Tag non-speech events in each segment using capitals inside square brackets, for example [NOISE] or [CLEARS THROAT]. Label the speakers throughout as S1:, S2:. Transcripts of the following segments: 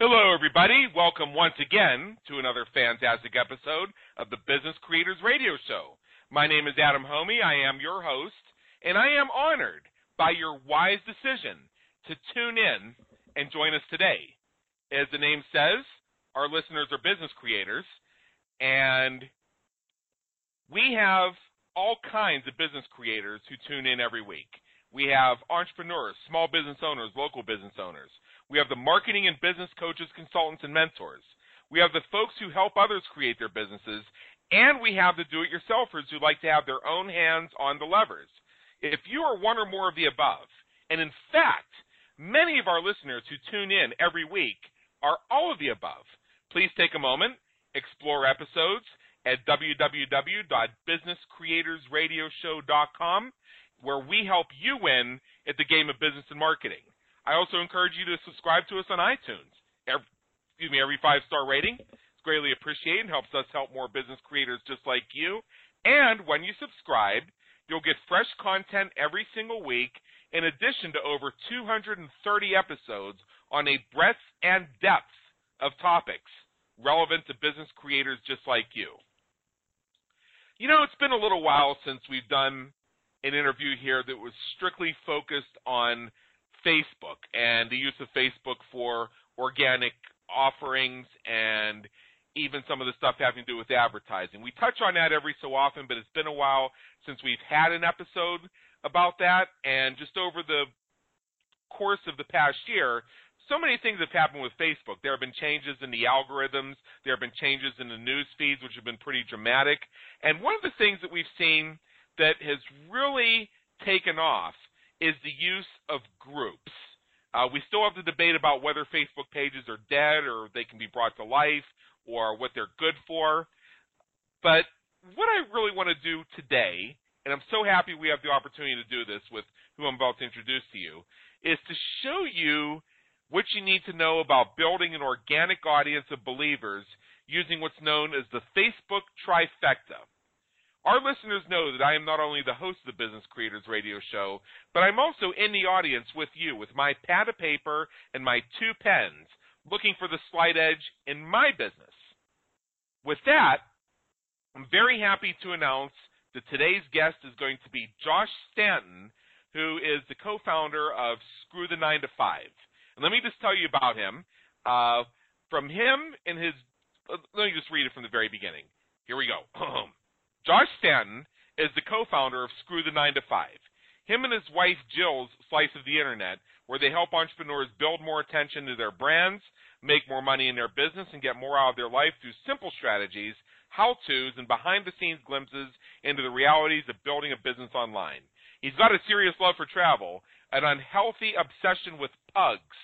S1: Hello, everybody. Welcome once again to another fantastic episode of the Business Creators Radio Show. My name is Adam Hommey. I am your host, and I am honored by your wise decision to tune in and join us today. As the name says, our listeners are business creators, and we have all kinds of business creators who tune in every week. We have entrepreneurs, small business owners, local business owners. We have the marketing and business coaches, consultants, and mentors. We have the folks who help others create their businesses. And we have the do it yourselfers who like to have their own hands on the levers. If you are one or more of the above, and in fact, many of our listeners who tune in every week are all of the above, please take a moment, explore episodes at www.businesscreatorsradioshow.com, where we help you win at the game of business and marketing. I also encourage you to subscribe to us on iTunes. Every, excuse me, every five star rating is greatly appreciated and helps us help more business creators just like you. And when you subscribe, you'll get fresh content every single week in addition to over 230 episodes on a breadth and depth of topics relevant to business creators just like you. You know, it's been a little while since we've done an interview here that was strictly focused on Facebook and the use of Facebook for organic offerings and even some of the stuff having to do with advertising. We touch on that every so often, but it's been a while since we've had an episode about that. And just over the course of the past year, so many things have happened with Facebook. There have been changes in the algorithms, there have been changes in the news feeds, which have been pretty dramatic. And one of the things that we've seen that has really taken off is the use of groups. Uh, we still have the debate about whether Facebook pages are dead or they can be brought to life or what they're good for. But what I really want to do today, and I'm so happy we have the opportunity to do this with who I'm about to introduce to you, is to show you what you need to know about building an organic audience of believers using what's known as the Facebook trifecta. Our listeners know that I am not only the host of the Business Creators Radio Show, but I'm also in the audience with you with my pad of paper and my two pens, looking for the slight edge in my business. With that, I'm very happy to announce that today's guest is going to be Josh Stanton, who is the co founder of Screw the 9 to 5. And let me just tell you about him. Uh, from him and his, let me just read it from the very beginning. Here we go. [CLEARS THROAT] Josh Stanton is the co-founder of Screw the 9 to 5. Him and his wife Jill's slice of the internet, where they help entrepreneurs build more attention to their brands, make more money in their business, and get more out of their life through simple strategies, how-tos, and behind-the-scenes glimpses into the realities of building a business online. He's got a serious love for travel, an unhealthy obsession with pugs.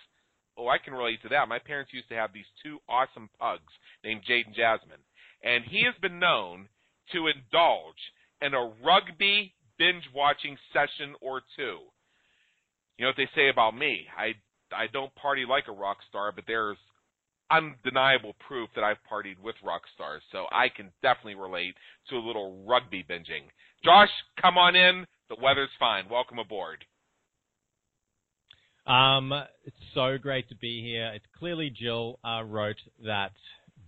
S1: Oh, I can relate to that. My parents used to have these two awesome pugs named Jade and Jasmine. And he has been known to indulge in a rugby binge watching session or two. You know what they say about me? I I don't party like a rock star, but there's undeniable proof that I've partied with rock stars, so I can definitely relate to a little rugby binging. Josh, come on in. The weather's fine. Welcome aboard.
S2: Um, it's so great to be here. It's clearly Jill uh, wrote that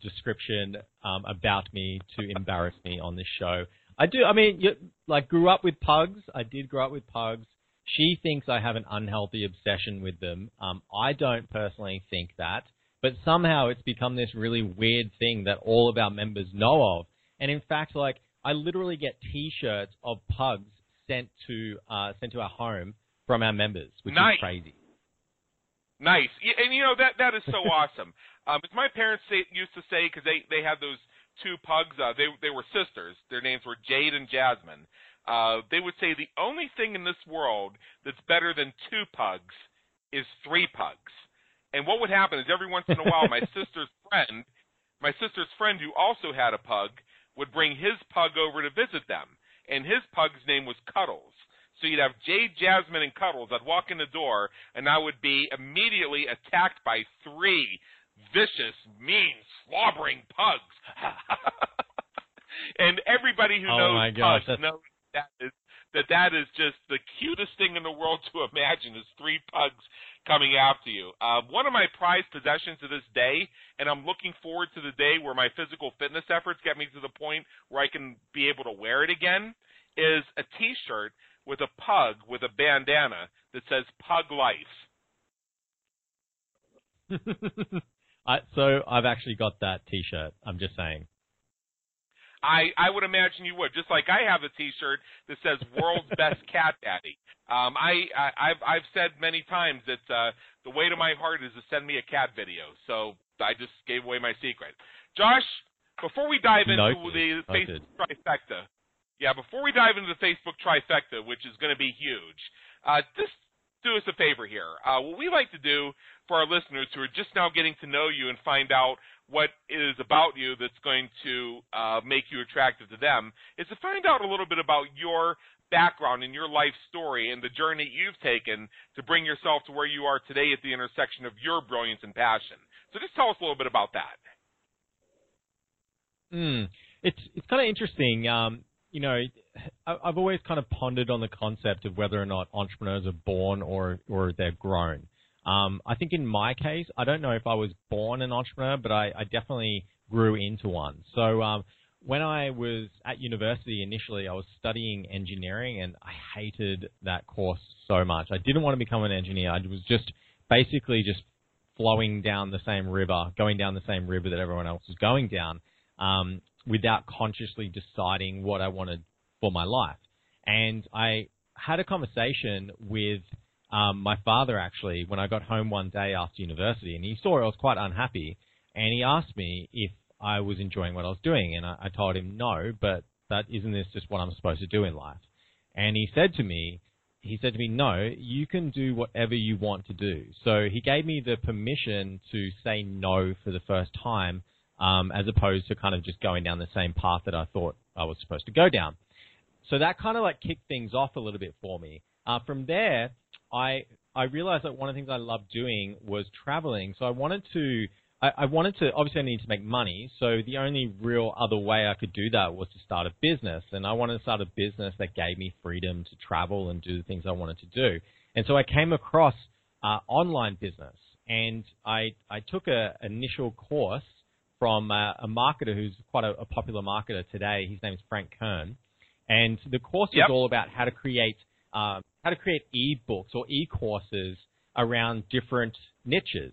S2: description um, about me to embarrass me on this show. I do. I mean, you, like, grew up with pugs. I did grow up with pugs. She thinks I have an unhealthy obsession with them. Um, I don't personally think that, but somehow it's become this really weird thing that all of our members know of. And in fact, like, I literally get T-shirts of pugs sent to uh, sent to our home from our members, which
S1: nice.
S2: is crazy.
S1: Nice, and you know that that is so [LAUGHS] awesome. Um, as my parents say, used to say, because they they had those two pugs. Uh, they they were sisters. Their names were Jade and Jasmine. Uh, they would say the only thing in this world that's better than two pugs is three pugs. And what would happen is every once in a while, my [LAUGHS] sister's friend, my sister's friend who also had a pug, would bring his pug over to visit them, and his pug's name was Cuddles. So you'd have Jade, Jasmine, and Cuddles. I'd walk in the door, and I would be immediately attacked by three vicious, mean, slobbering pugs. [LAUGHS] and everybody who
S2: oh
S1: knows
S2: my gosh,
S1: pugs knows that is that that is just the cutest thing in the world to imagine is three pugs coming after you. Uh, one of my prized possessions to this day, and I'm looking forward to the day where my physical fitness efforts get me to the point where I can be able to wear it again, is a T-shirt with a pug with a bandana that says "Pug Life." [LAUGHS]
S2: I, so I've actually got that T-shirt. I'm just saying.
S1: I I would imagine you would. Just like I have a T-shirt that says "World's Best Cat Daddy." Um, I, I I've I've said many times that uh, the way to my heart is to send me a cat video. So I just gave away my secret. Josh, before we dive into
S2: Noted.
S1: the
S2: Noted.
S1: Facebook trifecta, yeah, before we dive into the Facebook trifecta, which is going to be huge, uh, just do us a favor here. Uh, what we like to do for our listeners who are just now getting to know you and find out what it is about you that's going to uh, make you attractive to them is to find out a little bit about your background and your life story and the journey you've taken to bring yourself to where you are today at the intersection of your brilliance and passion. So just tell us a little bit about that.
S2: Mm. It's it's kind of interesting. Um, you know, I, I've always kind of pondered on the concept of whether or not entrepreneurs are born or or they're grown. Um, I think in my case, I don't know if I was born an entrepreneur, but I, I definitely grew into one. So um, when I was at university initially, I was studying engineering, and I hated that course so much. I didn't want to become an engineer. I was just basically just flowing down the same river, going down the same river that everyone else was going down, um, without consciously deciding what I wanted for my life. And I had a conversation with um, my father actually when I got home one day after university, and he saw I was quite unhappy, and he asked me if I was enjoying what I was doing, and I, I told him no, but that isn't this just what I'm supposed to do in life? And he said to me, he said to me, no, you can do whatever you want to do. So he gave me the permission to say no for the first time, um, as opposed to kind of just going down the same path that I thought I was supposed to go down. So that kind of like kicked things off a little bit for me. Uh, from there, I I realized that one of the things I loved doing was traveling. So I wanted to I, I wanted to obviously I needed to make money. So the only real other way I could do that was to start a business, and I wanted to start a business that gave me freedom to travel and do the things I wanted to do. And so I came across uh, online business, and I I took a initial course from uh, a marketer who's quite a, a popular marketer today. His name is Frank Kern, and the course
S1: Yep.
S2: is all about how to create uh, how to create e-books or e-courses around different niches.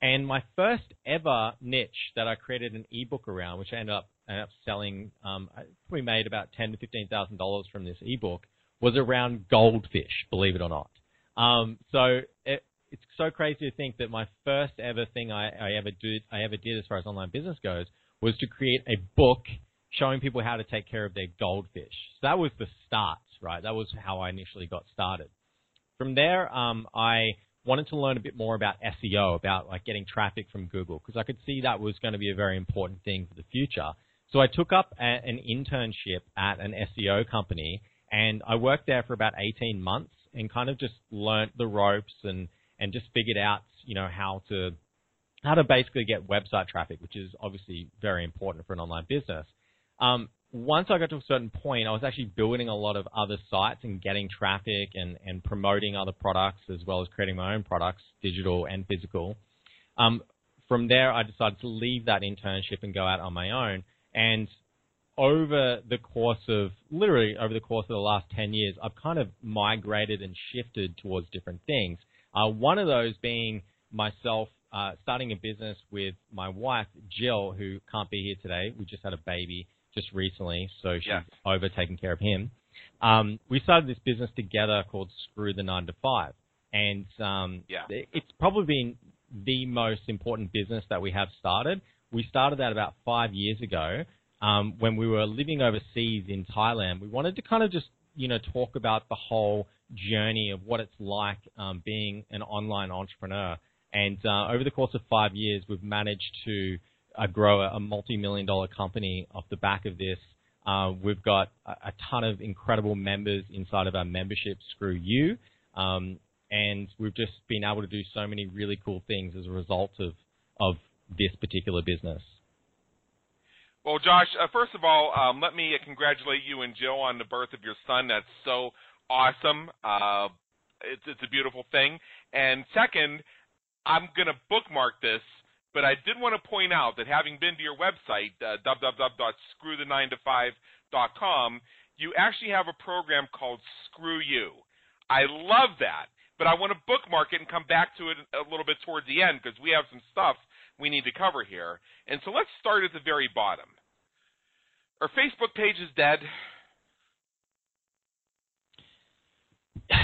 S2: And my first ever niche that I created an ebook around, which I ended up ended up selling, um, probably made about ten to fifteen thousand dollars from this ebook, was around goldfish. Believe it or not. Um, so it, it's so crazy to think that my first ever thing I, I ever did I ever did as far as online business goes was to create a book showing people how to take care of their goldfish. So that was the start, right? That was how I initially got started. From there, um, I wanted to learn a bit more about SEO, about like getting traffic from Google, because I could see that was going to be a very important thing for the future. So I took up a, an internship at an SEO company, and I worked there for about 18 months and kind of just learnt the ropes and and just figured out, you know, how to how to basically get website traffic, which is obviously very important for an online business. Um, once I got to a certain point, I was actually building a lot of other sites and getting traffic and, and promoting other products as well as creating my own products, digital and physical. Um, from there, I decided to leave that internship and go out on my own. And over the course of, literally over the course of the last 10 years, I've kind of migrated and shifted towards different things. Uh, one of those being myself uh, starting a business with my wife, Jill, who can't be here today. We just had a baby just recently, so she's
S1: Yeah.
S2: over taking care of him. Um, we started this business together called Screw the Nine to Five, and um,
S1: Yeah.
S2: it's probably been the most important business that we have started. We started that about five years ago um, when we were living overseas in Thailand. We wanted to kind of just you know talk about the whole journey of what it's like um, being an online entrepreneur. And uh, over the course of five years, we've managed to uh, grow a, a multi-million dollar company off the back of this. Uh, we've got a, a ton of incredible members inside of our membership, Screw You. Um, and we've just been able to do so many really cool things as a result of, of this particular business.
S1: Well, Josh, uh, first of all, um, let me congratulate you and Jill on the birth of your son. That's so awesome. Uh, it's, it's a beautiful thing. And second, I'm going to bookmark this, but I did want to point out that having been to your website, uh, www.screwthe9to5.com, you actually have a program called Screw You. I love that, but I want to bookmark it and come back to it a little bit towards the end because we have some stuff we need to cover here. And so let's start at the very bottom. Our Facebook page is dead?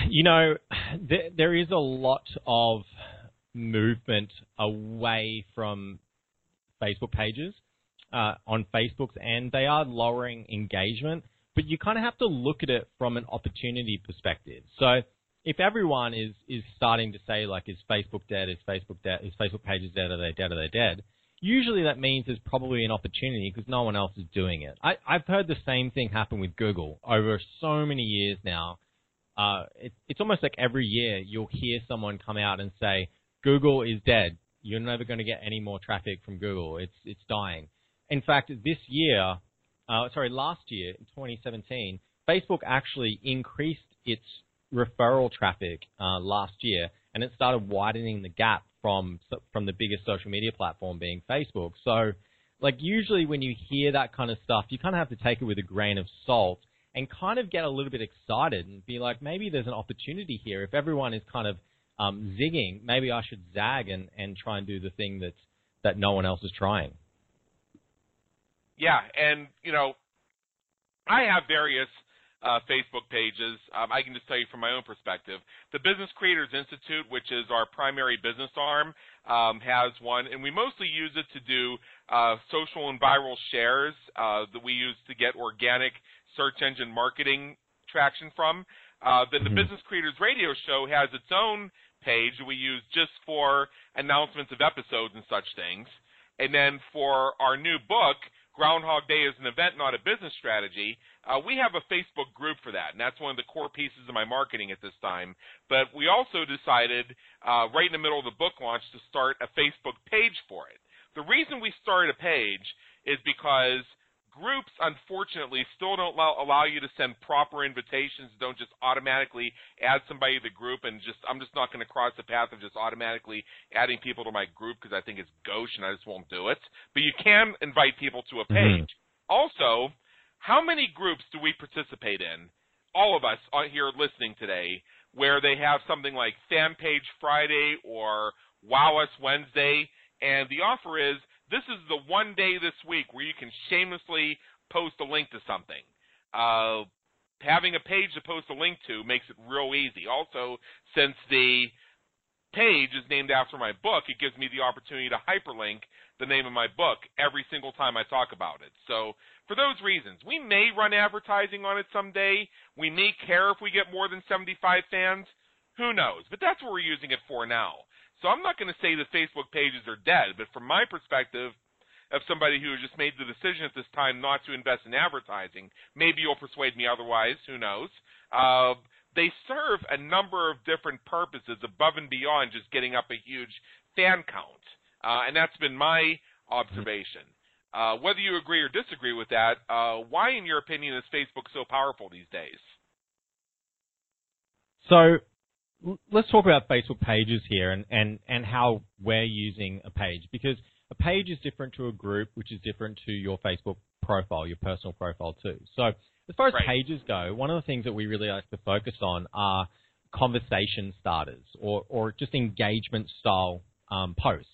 S2: You know, there, there is a lot of movement away from Facebook pages uh, on Facebook's and they are lowering engagement. But you kind of have to look at it from an opportunity perspective. So if everyone is is starting to say like, is Facebook dead? Is Facebook dead? Is Facebook pages dead? Are they dead? Are they dead? Usually that means there's probably an opportunity because no one else is doing it. I, I've heard the same thing happen with Google over so many years now uh, it, it's almost like every year you'll hear someone come out and say, Google is dead. You're never going to get any more traffic from Google. It's, it's dying. In fact, this year, uh, sorry, last year, 2017, Facebook actually increased its referral traffic uh, last year, and it started widening the gap from from the biggest social media platform being Facebook. So, like usually when you hear that kind of stuff, you kind of have to take it with a grain of salt and kind of get a little bit excited and be like, maybe there's an opportunity here. If everyone is kind of um, zigging, maybe I should zag and, and try and do the thing that's, that no one else is trying.
S1: Yeah, and you know, I have various uh, Facebook pages. Um, I can just tell you from my own perspective. The Business Creators Institute, which is our primary business arm, um, has one, and we mostly use it to do uh, social and viral shares uh, that we use to get organic search engine marketing traction from. Uh, then the mm-hmm. Business Creators Radio Show has its own page we use just for announcements of episodes and such things. And then for our new book, Groundhog Day is an event, not a business strategy. Uh, we have a Facebook group for that, and that's one of the core pieces of my marketing at this time. But we also decided, uh, right in the middle of the book launch, to start a Facebook page for it. The reason we started a page is because groups, unfortunately, still don't allow, allow you to send proper invitations. Don't just automatically add somebody to the group, and just I'm just not going to cross the path of just automatically adding people to my group because I think it's gauche and I just won't do it. But you can invite people to a mm-hmm. page. Mm-hmm. Also, how many groups do we participate in? All of us here listening today, where they have something like Fan Page Friday or Wow Us Wednesday, and the offer is this is the one day this week where you can shamelessly post a link to something. Uh, having a page to post a link to makes it real easy. Also, since the page is named after my book, it gives me the opportunity to hyperlink the name of my book every single time I talk about it. So, for those reasons, we may run advertising on it someday. We may care if we get more than 75 fans. Who knows? But that's what we're using it for now. So I'm not going to say that Facebook pages are dead, but from my perspective, of somebody who has just made the decision at this time not to invest in advertising, maybe you'll persuade me otherwise. Who knows? Uh, they serve a number of different purposes above and beyond just getting up a huge fan count, uh, and that's been my observation. Uh, whether you agree or disagree with that, uh, why, in your opinion, is Facebook so powerful these days?
S2: So let's talk about Facebook pages here and, and, and how we're using a page because a page is different to a group, which is different to your Facebook profile, your personal profile too. So as far as right. pages go, one of the things that we really like to focus on are conversation starters or, or just engagement style um, posts.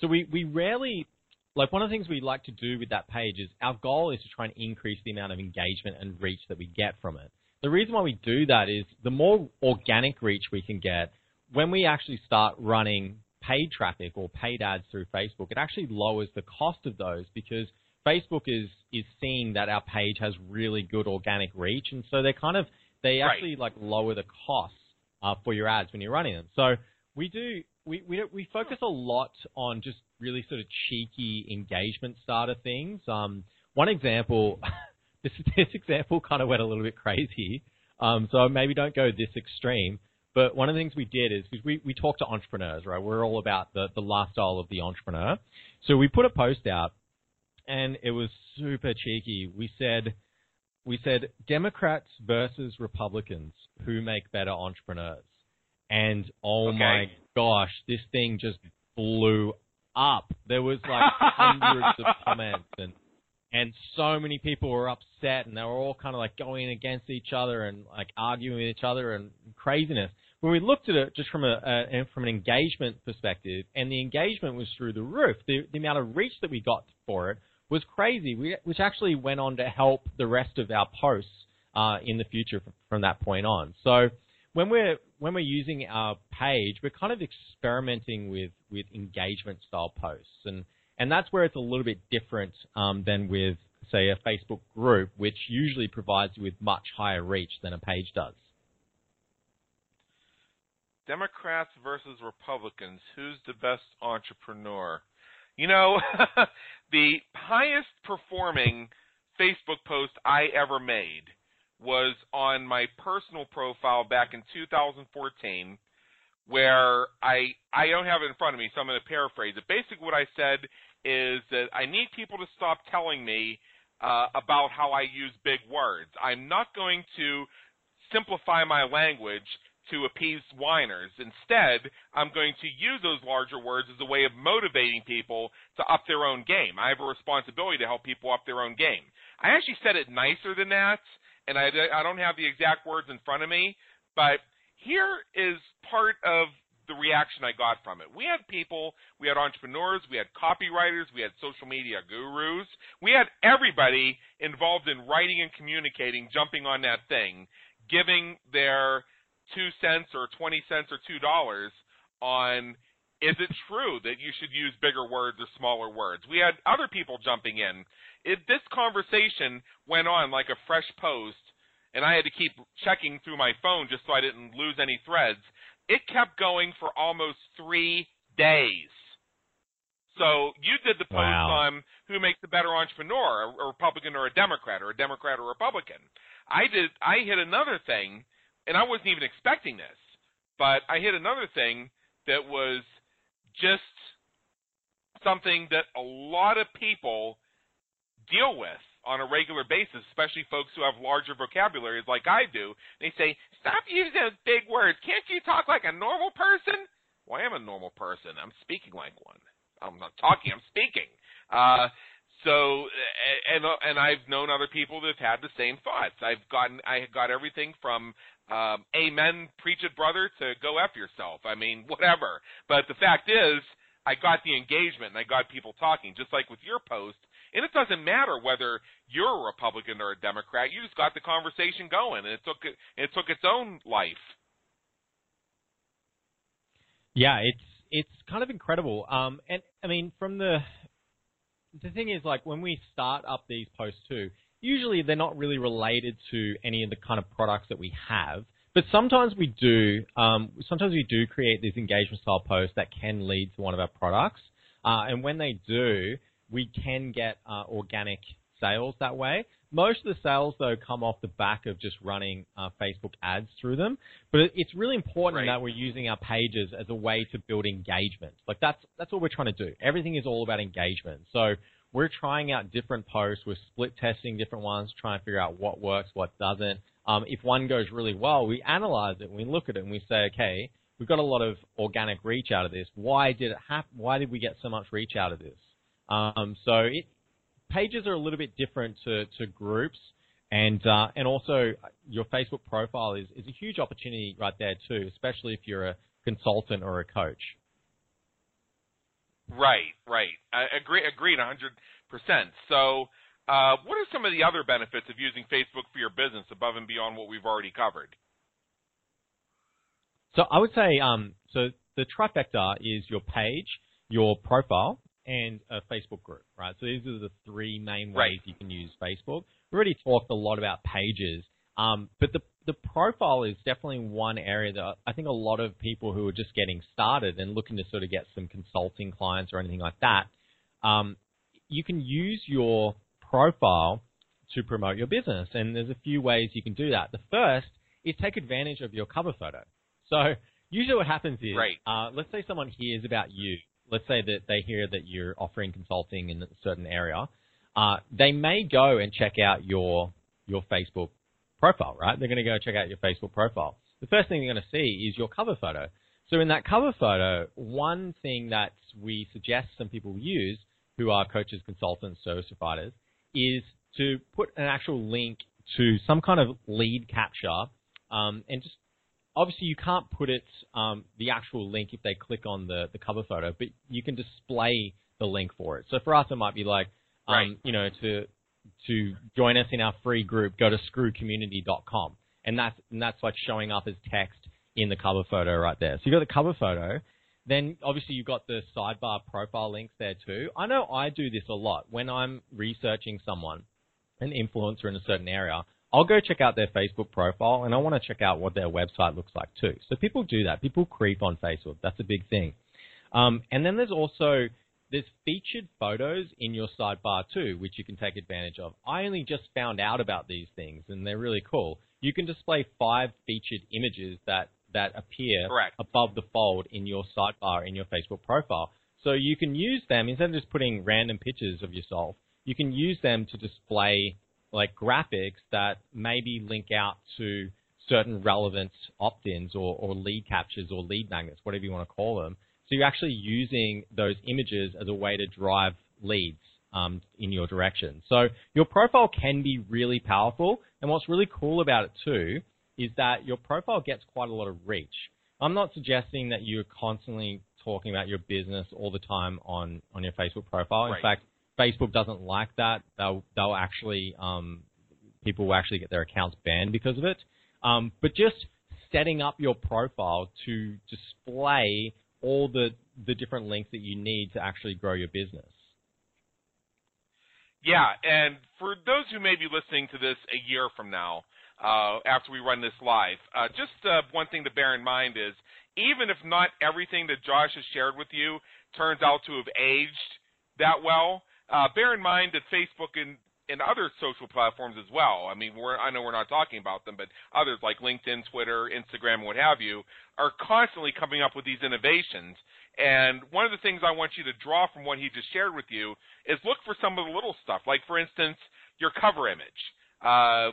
S2: So we, we rarely, like one of the things we like to do with that page is our goal is to try and increase the amount of engagement and reach that we get from it. The reason why we do that is the more organic reach we can get, when we actually start running paid traffic or paid ads through Facebook, it actually lowers the cost of those because Facebook is is seeing that our page has really good organic reach, and so they kind of they actually right. like lower the costs uh, for your ads when you're running them. So we do we, we we focus a lot on just really sort of cheeky engagement starter things. Um, one example [LAUGHS] this [LAUGHS] this example kind of went a little bit crazy. Um, so maybe don't go this extreme. But one of the things we did is because we, we talk to entrepreneurs, right? We're all about the, the lifestyle of the entrepreneur. So we put a post out and it was super cheeky. We said, we said Democrats versus Republicans, who make better entrepreneurs? And oh
S1: Okay.
S2: my gosh, this thing just blew up. There was like hundreds of [LAUGHS] comments and and so many people were upset and they were all kind of like going against each other and like arguing with each other and craziness. When we looked at it just from a, a from an engagement perspective, and the engagement was through the roof. The, the amount of reach that we got for it was crazy, we, which actually went on to help the rest of our posts uh, in the future from, from that point on. So when we're when we're using our page, we're kind of experimenting with with engagement style posts, and and that's where it's a little bit different um, than with say a Facebook group, which usually provides you with much higher reach than a page does.
S1: Democrats versus Republicans. Who's the best entrepreneur? You know, [LAUGHS] the highest performing Facebook post I ever made was on my personal profile back in 2014 where I I don't have it in front of me, so I'm going to paraphrase it. Basically, what I said is that I need people to stop telling me uh, about how I use big words. I'm not going to simplify my language to appease whiners. Instead, I'm going to use those larger words as a way of motivating people to up their own game. I have a responsibility to help people up their own game. I actually said it nicer than that, and I, I don't have the exact words in front of me, but here is part of the reaction I got from it. We had people, we had entrepreneurs, we had copywriters, we had social media gurus, we had everybody involved in writing and communicating jumping on that thing, giving their two cents or 20 cents or two dollars on is it true that you should use bigger words or smaller words? We had other people jumping in. It, this conversation went on like a fresh post, and I had to keep checking through my phone just so I didn't lose any threads. It kept going for almost three days. So you did the post
S2: Wow.
S1: on who makes the better entrepreneur, a Republican or a Democrat, or a Democrat or Republican. I did. I hit another thing, and I wasn't even expecting this, but I hit another thing that was just something that a lot of people deal with on a regular basis, especially folks who have larger vocabularies like I do. They say, "Stop using those big words. Can't you talk like a normal person?" Well, I am a normal person. I'm speaking like one. I'm not talking. I'm speaking. Uh, so, and and I've known other people that have had the same thoughts. I've gotten, I got everything from um, "Amen, preach it, brother" to "Go f yourself." I mean, whatever. But the fact is, I got the engagement and I got people talking, just like with your post. And it doesn't matter whether you're a Republican or a Democrat. You just got the conversation going, and it took it, took its own life.
S2: Yeah, it's it's kind of incredible. Um, and I mean, from the the thing is, like when we start up these posts too, usually they're not really related to any of the kind of products that we have. But sometimes we do. Um, sometimes we do create these engagement style posts that can lead to one of our products. Uh, and when they do, we can get uh, organic sales that way. Most of the sales, though, come off the back of just running uh, Facebook ads through them. But it's really important
S1: Right.
S2: that we're using our pages as a way to build engagement. Like that's that's what we're trying to do. Everything is all about engagement. So we're trying out different posts. We're split testing different ones, trying to figure out what works, what doesn't. Um, if one goes really well, we analyze it. We look at it and we say, okay, we've got a lot of organic reach out of this. Why did it happen? Why did we get so much reach out of this? Um, so it, pages are a little bit different to, to groups, and uh, and also your Facebook profile is, is a huge opportunity right there too, especially if you're a consultant or a coach.
S1: Right, right. I agree, agreed, 100%. So, uh, what are some of the other benefits of using Facebook for your business above and beyond what we've already covered?
S2: So I would say, um, so the trifecta is your page, your profile, and a Facebook group, right? So these are the three main ways
S1: Right.
S2: you can use Facebook. We already talked a lot about pages, um, but the the profile is definitely one area that I think a lot of people who are just getting started and looking to sort of get some consulting clients or anything like that, um, you can use your profile to promote your business, and there's a few ways you can do that. The first is take advantage of your cover photo. So usually what happens is,
S1: Right.
S2: uh, let's say someone hears about you. Let's say that they hear that you're offering consulting in a certain area. uh, they may go and check out your your Facebook profile, right? They're going to go check out your Facebook profile. The first thing they're going to see is your cover photo. So in that cover photo, one thing that we suggest some people use who are coaches, consultants, service providers is to put an actual link to some kind of lead capture um, and just obviously you can't put it um, the actual link if they click on the, the cover photo, but you can display the link for it. So for us, it might be like, um,
S1: Right.
S2: you know, to to join us in our free group, go to screwcommunity.com, and that's and that's like showing up as text in the cover photo right there. So you got the cover photo. Then obviously you've got the sidebar profile links there too. I know I do this a lot when I'm researching someone, an influencer in a certain area. I'll go check out their Facebook profile and I want to check out what their website looks like too. So people do that. People creep on Facebook. That's a big thing. Um, and then there's also there's featured photos in your sidebar too, which you can take advantage of. I only just found out about these things and they're really cool. You can display five featured images that that appear
S1: Correct.
S2: above the fold in your sidebar in your Facebook profile. So you can use them instead of just putting random pictures of yourself. You can use them to display like graphics that maybe link out to certain relevant opt-ins or, or lead captures or lead magnets, whatever you want to call them. So you're actually using those images as a way to drive leads um, in your direction. So your profile can be really powerful, and what's really cool about it too is that your profile gets quite a lot of reach. I'm not suggesting that you're constantly talking about your business all the time on, on your Facebook profile. In
S1: Right.
S2: fact, Facebook doesn't like that. They'll they'll actually um, people will actually get their accounts banned because of it. Um, but just setting up your profile to display all the the different links that you need to actually grow your business.
S1: Yeah, and for those who may be listening to this a year from now, uh, after we run this live, uh, just uh, one thing to bear in mind is even if not everything that Josh has shared with you turns out to have aged that well, uh, bear in mind that Facebook and and other social platforms as well. I mean, we're, I know we're not talking about them, but others like LinkedIn, Twitter, Instagram, what have you, are constantly coming up with these innovations. And one of the things I want you to draw from what he just shared with you is look for some of the little stuff, like for instance, your cover image. Uh,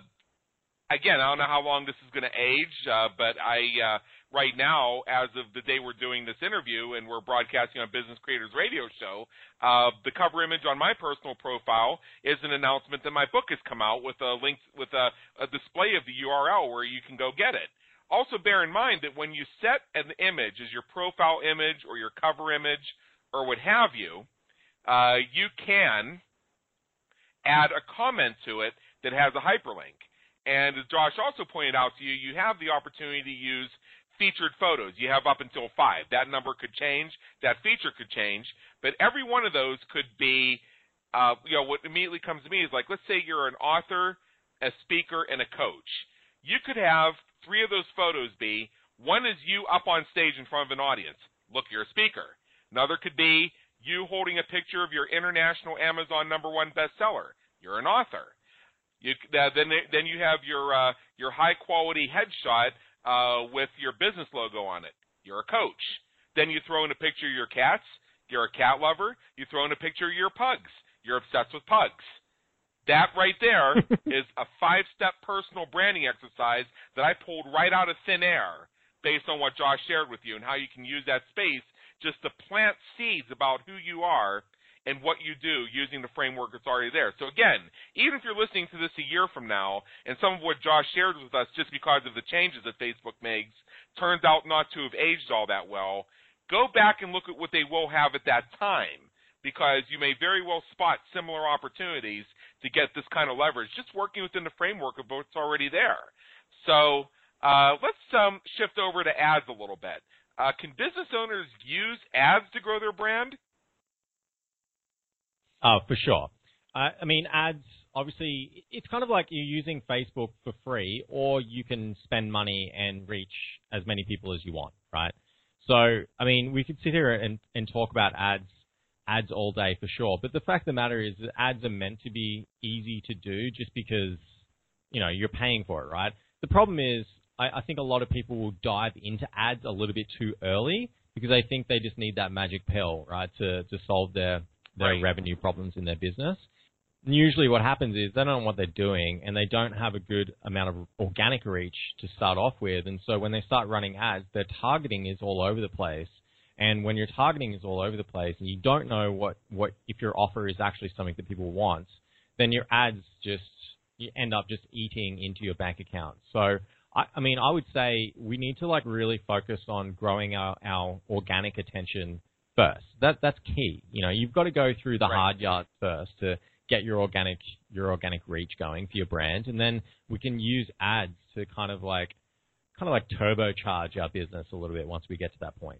S1: again, I don't know how long this is going to age, uh, but I uh, right now, as of the day we're doing this interview and we're broadcasting on Business Creators Radio Show, uh, the cover image on my personal profile is an announcement that my book has come out with a link with a, a display of the URL where you can go get it. Also, bear in mind that when you set an image as your profile image or your cover image or what have you, uh, you can add a comment to it that has a hyperlink. And as Josh also pointed out to you, you have the opportunity to use featured photos. You have up until five. That number could change. That feature could change. But every one of those could be, uh, you know, what immediately comes to me is like, let's say you're an author, a speaker, and a coach. You could have three of those photos be one is you up on stage in front of an audience. Look, you're a speaker. Another could be you holding a picture of your international Amazon number one bestseller. You're an author. You, uh, then then you have your uh, your high quality headshot uh, with your business logo on it. You're a coach. Then you throw in a picture of your cats. You're a cat lover. You throw in a picture of your pugs. You're obsessed with pugs. That right there [LAUGHS] is a five step personal branding exercise that I pulled right out of thin air based on what Josh shared with you and how you can use that space just to plant seeds about who you are and what you do using the framework that's already there. So again, even if you're listening to this a year from now and some of what Josh shared with us just because of the changes that Facebook makes turns out not to have aged all that well, go back and look at what they will have at that time because you may very well spot similar opportunities to get this kind of leverage just working within the framework of what's already there. So uh, let's um, shift over to ads a little bit. Uh, can business owners use ads to grow their brand?
S2: Oh, for sure. Uh, I mean, ads, obviously, it's kind of like you're using Facebook for free, or you can spend money and reach as many people as you want, right? So, I mean, we could sit here and, and talk about ads, ads all day for sure. But the fact of the matter is that ads are meant to be easy to do just because, you know, you're paying for it, right? The problem is, I, I think a lot of people will dive into ads a little bit too early because they think they just need that magic pill, right, to, to solve their, their
S1: Right.
S2: revenue problems in their business. usually what happens is they don't know what they're doing and they don't have a good amount of organic reach to start off with. And so when they start running ads, their targeting is all over the place. And when your targeting is all over the place and you don't know what, what if your offer is actually something that people want, then your ads just you end up just eating into your bank account. So I, I mean I would say we need to like really focus on growing our, our organic attention first. That that's key. You know, you've got to go through the
S1: Right.
S2: hard yards first to get your organic your organic reach going for your brand, and then we can use ads to kind of like kind of like turbocharge our business a little bit once we get to that point.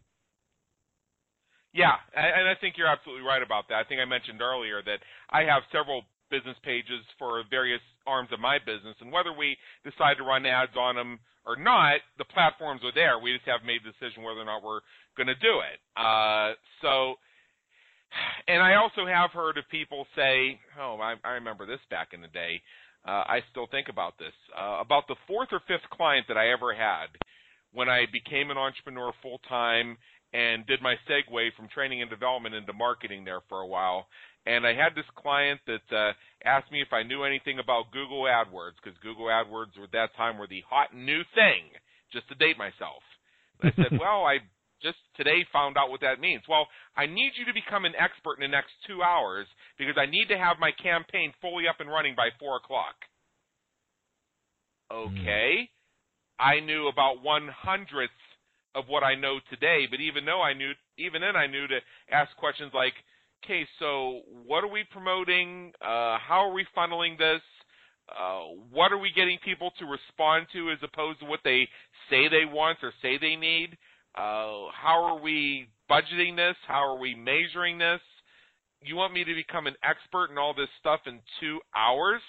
S1: Yeah, and I think you're absolutely right about that. I think I mentioned earlier that I have several business pages for various arms of my business, and whether we decide to run ads on them or not, the platforms are there. We just haven't made the decision whether or not we're going to do it. Uh, so, and I also have heard of people say, "Oh, I, I remember this back in the day." Uh, I still think about this. Uh, about the fourth or fifth client that I ever had when I became an entrepreneur full time and did my segue from training and development into marketing there for a while. And I had this client that uh, asked me if I knew anything about Google AdWords because Google AdWords at that time were the hot new thing. Just to date myself, and I said, [LAUGHS] "Well, I just today found out what that means. Well, I need you to become an expert in the next two hours because I need to have my campaign fully up and running by four o'clock." Okay, I knew about one hundredth of what I know today, but even though I knew, even then I knew to ask questions like, okay, so what are we promoting? Uh, how are we funneling this? Uh, what are we getting people to respond to as opposed to what they say they want or say they need? Uh, how are we budgeting this? How are we measuring this? You want me to become an expert in all this stuff in two hours?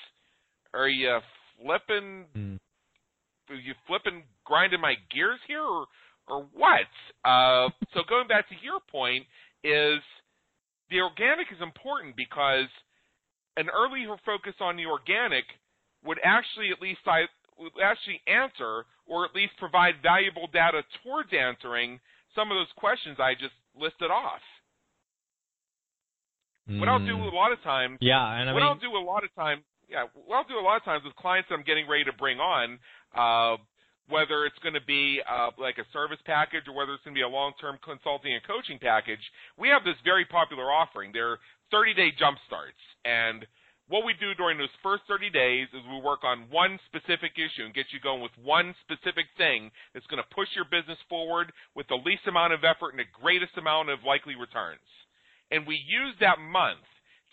S1: Are you flipping
S2: Mm.
S1: are you flipping grinding my gears here or or what? Uh, so going back to your point is the organic is important because an earlier focus on the organic would actually at least I would actually answer or at least provide valuable data towards answering some of those questions I just listed off. What I'll do
S2: Mm.
S1: a lot of times
S2: Yeah, and I
S1: what
S2: mean,
S1: I'll do a lot of time, yeah, what I'll do a lot of times with clients that I'm getting ready to bring on, uh, whether it's going to be uh, like a service package or whether it's going to be a long-term consulting and coaching package, we have this very popular offering. They're 30-day jump starts, and what we do during those first 30 days is we work on one specific issue and get you going with one specific thing that's going to push your business forward with the least amount of effort and the greatest amount of likely returns. And we use that month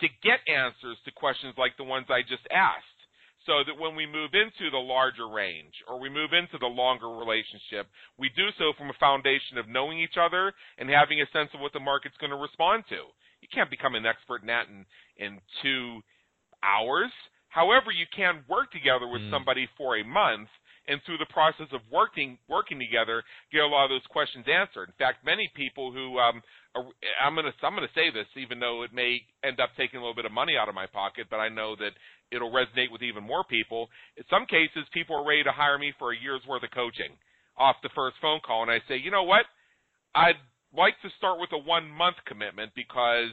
S1: to get answers to questions like the ones I just asked. So that when we move into the larger range or we move into the longer relationship, we do so from a foundation of knowing each other and having a sense of what the market's going to respond to. You can't become an expert in that in, in two hours. However, you can work together with
S2: Mm.
S1: somebody for a month and through the process of working working together, get a lot of those questions answered. In fact, many people who um, I'm to I'm to say this, even though it may end up taking a little bit of money out of my pocket, but I know that it'll resonate with even more people. In some cases, people are ready to hire me for a year's worth of coaching off the first phone call, and I say, you know what, I'd like to start with a one month commitment because.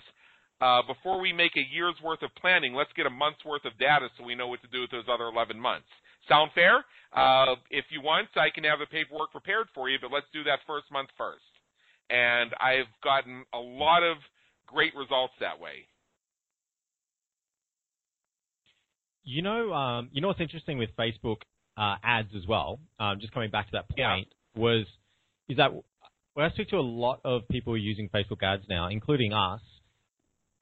S1: Uh, before we make a year's worth of planning, let's get a month's worth of data so we know what to do with those other 11 months. Sound fair? Uh, if you want, I can have the paperwork prepared for you, but let's do that first month first. And I've gotten a lot of great results that way.
S2: You know, um, you know what's interesting with Facebook uh, ads as well. Um, just coming back to that point
S1: Yeah.
S2: was is that when I speak to a lot of people using Facebook ads now, including us,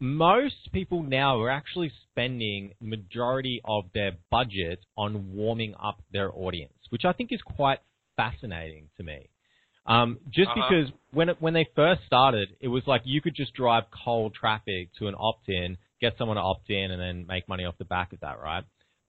S2: most people now are actually spending majority of their budget on warming up their audience, which I think is quite fascinating to me. Um, just
S1: Uh-huh.
S2: because when it, when they first started, it was like you could just drive cold traffic to an opt-in, get someone to opt in, and then make money off the back of that, right?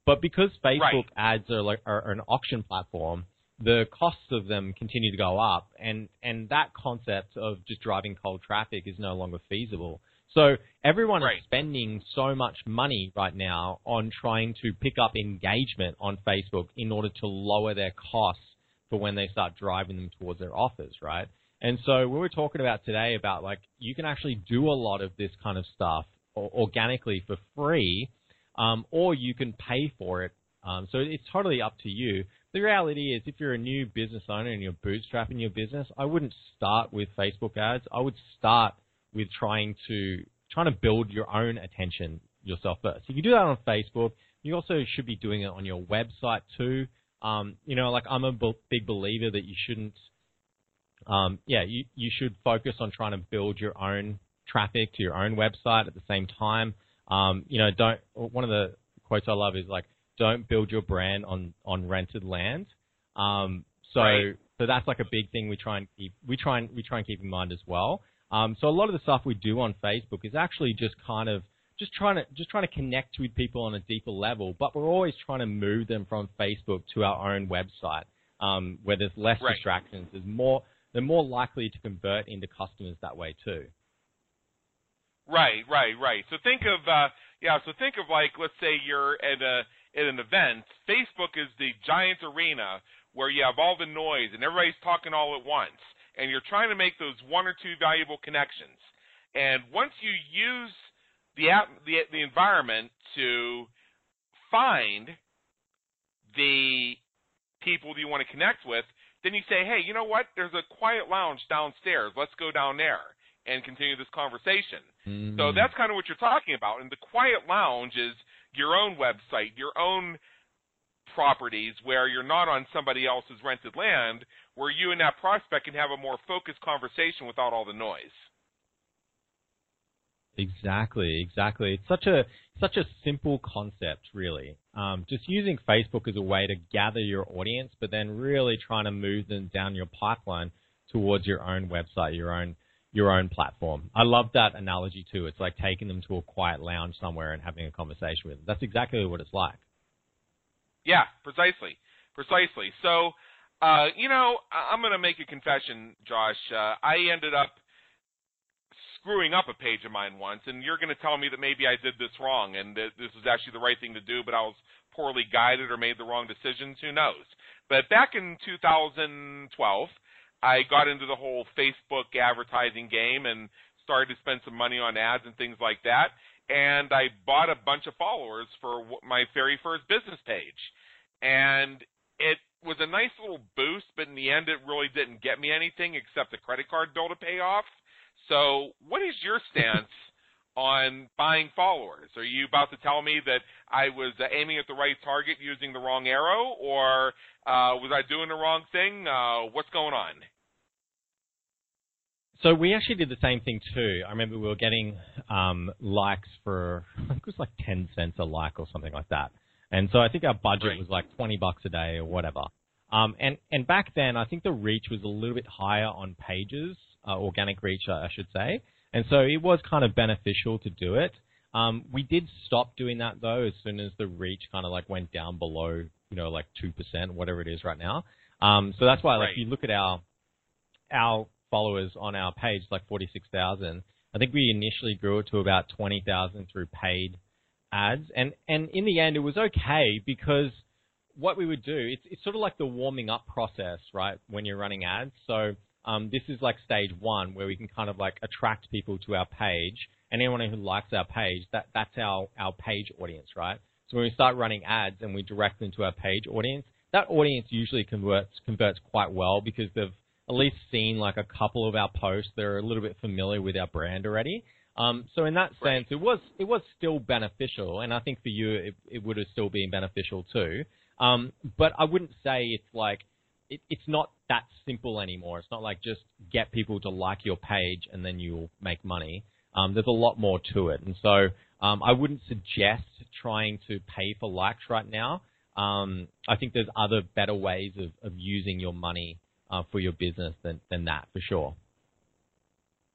S2: But because Facebook
S1: Right.
S2: ads are like are an auction platform, the costs of them continue to go up, and and that concept of just driving cold traffic is no longer feasible. So everyone
S1: Right.
S2: is spending so much money right now on trying to pick up engagement on Facebook in order to lower their costs for when they start driving them towards their offers, right? And so we were talking about today about like you can actually do a lot of this kind of stuff organically for free um, or you can pay for it. Um, so it's totally up to you. The reality is, if you're a new business owner and you're bootstrapping your business, I wouldn't start with Facebook ads. I would start with trying to trying to build your own attention yourself first. If you do that on Facebook, you also should be doing it on your website too. Um, you know, like I'm a big believer that you shouldn't. Um, yeah, you you should focus on trying to build your own traffic to your own website at the same time. Um, you know, don't. One of the quotes I love is like, "Don't build your brand on on rented land." Um, so right. so that's like a big thing we try and keep we try and we try and keep in mind as well. Um, so a lot of the stuff we do on Facebook is actually just kind of just trying to just trying to connect with people on a deeper level, but we're always trying to move them from Facebook to our own website, um, where there's less right. distractions. There's more. They're more likely to convert into customers that way too.
S1: Right, right, right. So think of uh, yeah. So think of like let's say you're at a at an event. Facebook is the giant arena where you have all the noise and everybody's talking all at once, and you're trying to make those one or two valuable connections. And once you use the the the environment to find the people that you want to connect with, then you say, hey, you know what? There's a quiet lounge downstairs. Let's go down there and continue this conversation. Mm-hmm. So that's kind of what you're talking about. And the quiet lounge is your own website, your own properties where you're not on somebody else's rented land, where you and that prospect can have a more focused conversation without all the noise.
S2: Exactly, exactly. It's such a such a simple concept, really. Um, just using Facebook as a way to gather your audience, but then really trying to move them down your pipeline towards your own website, your own your own platform. I love that analogy too. It's like taking them to a quiet lounge somewhere and having a conversation with them. That's exactly what it's like.
S1: Yeah, precisely, precisely. So, uh, you know, I'm going to make a confession, Josh. Uh, I ended up screwing up a page of mine once, and you're going to tell me that maybe I did this wrong and that this was actually the right thing to do, but I was poorly guided or made the wrong decisions. Who knows? But back in 2012, I got into the whole Facebook advertising game and started to spend some money on ads and things like that. And I bought a bunch of followers for my very first business page. And it was a nice little boost, but in the end, it really didn't get me anything except a credit card bill to pay off. So, what is your stance [LAUGHS] on buying followers? Are you about to tell me that I was uh, aiming at the right target using the wrong arrow, or uh, was I doing the wrong thing? Uh, what's going on?
S2: So we actually did the same thing too. I remember we were getting um, likes for [LAUGHS] I think it was like ten cents a like or something like that. And so I think our budget right. was like twenty bucks a day or whatever. Um, and and back then I think the reach was a little bit higher on pages uh, organic reach, I should say. And so it was kind of beneficial to do it. Um, we did stop doing that though as soon as the reach kind of like went down below, you know, like two percent, whatever it is right now. Um, so that's why, like, if you look at our our followers on our page, like forty six thousand. I think we initially grew it to about twenty thousand through paid ads, and and in the end, it was okay because what we would do, it's it's sort of like the warming up process, right? When you're running ads, so um, this is like stage one where we can kind of like attract people to our page, and anyone who likes our page, that that's our our page audience, right? So when we start running ads and we direct them to our page audience, that audience usually converts converts quite well because they've at least seen like a couple of our posts. They're a little bit familiar with our brand already. Um, so in that sense, right. it was it was still beneficial, and I think for you it, it would have still been beneficial too. Um, but I wouldn't say it's like it, it's not that simple anymore. It's not like just get people to like your page and then you'll make money. Um, there's a lot more to it, and so um, I wouldn't suggest trying to pay for likes right now. Um, I think there's other better ways of, of using your money uh, for your business than, than that for sure.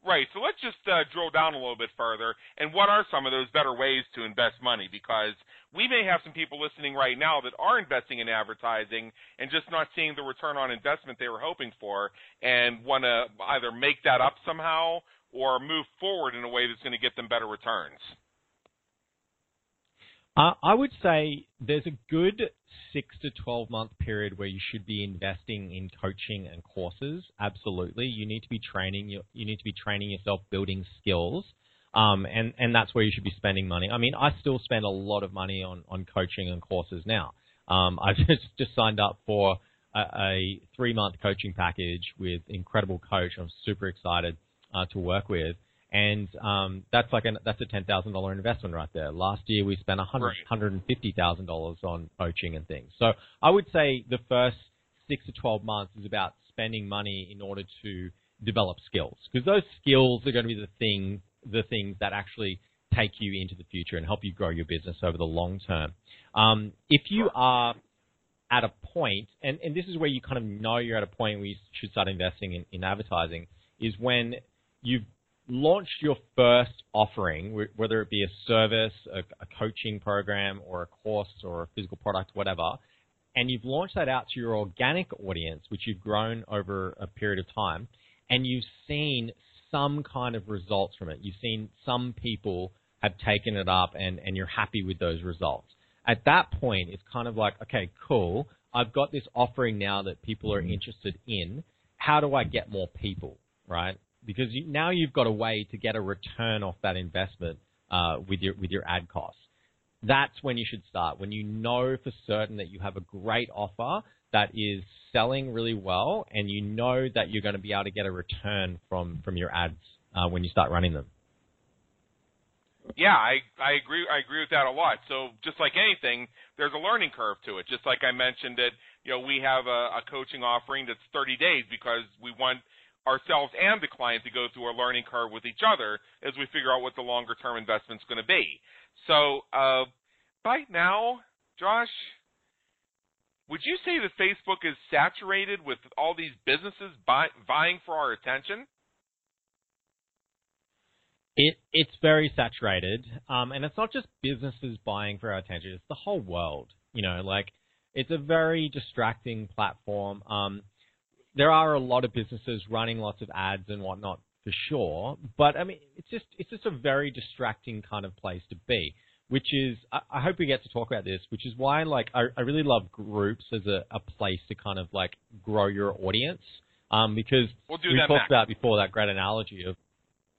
S1: Right. So let's just uh, drill down a little bit further. And what are some of those better ways to invest money? Because we may have some people listening right now that are investing in advertising and just not seeing the return on investment they were hoping for and want to either make that up somehow or move forward in a way that's going to get them better returns.
S2: Uh, I would say there's a good six to 12 month period where you should be investing in coaching and courses. Absolutely. You need to be training, you, you need to be training yourself, building skills. Um, and, and that's where you should be spending money. I mean, I still spend a lot of money on, on coaching and courses now. Um, [LAUGHS] I just, just signed up for a, a three month coaching package with incredible coach. I'm super excited uh, to work with. And um, that's like an, that's a ten thousand dollar investment right there. Last year we spent a hundred hundred and fifty thousand dollars on coaching and things. So I would say the first six to twelve months is about spending money in order to develop skills because those skills are going to be the thing the things that actually take you into the future and help you grow your business over the long term. Um, if you are at a point, and, and this is where you kind of know you're at a point where you should start investing in, in advertising, is when you've launched your first offering, whether it be a service, a, a coaching program, or a course, or a physical product, whatever, and you've launched that out to your organic audience, which you've grown over a period of time, and you've seen some kind of results from it. You've seen some people have taken it up and, and you're happy with those results. At that point, it's kind of like, okay, cool. I've got this offering now that people are interested in. How do I get more people, right? Because you, now you've got a way to get a return off that investment uh, with your with your ad costs. That's when you should start. When you know for certain that you have a great offer that is selling really well, and you know that you're going to be able to get a return from from your ads uh, when you start running them.
S1: Yeah, I I agree I agree with that a lot. So just like anything, there's a learning curve to it. Just like I mentioned that, you know, we have a, a coaching offering that's 30 days because we want ourselves and the client to go through a learning curve with each other as we figure out what the longer term investment's going to be. So, uh by now, Josh, would you say that Facebook is saturated with all these businesses buy, vying for our attention?
S2: It it's very saturated, um, and it's not just businesses buying for our attention; it's the whole world. You know, like it's a very distracting platform. Um, there are a lot of businesses running lots of ads and whatnot for sure, but I mean, it's just it's just a very distracting kind of place to be. Which is, I, I hope we get to talk about this. Which is why, like, I, I really love groups as a, a place to kind of like grow your audience. Um, because
S1: We'll
S2: we talked
S1: next.
S2: about before that great analogy of.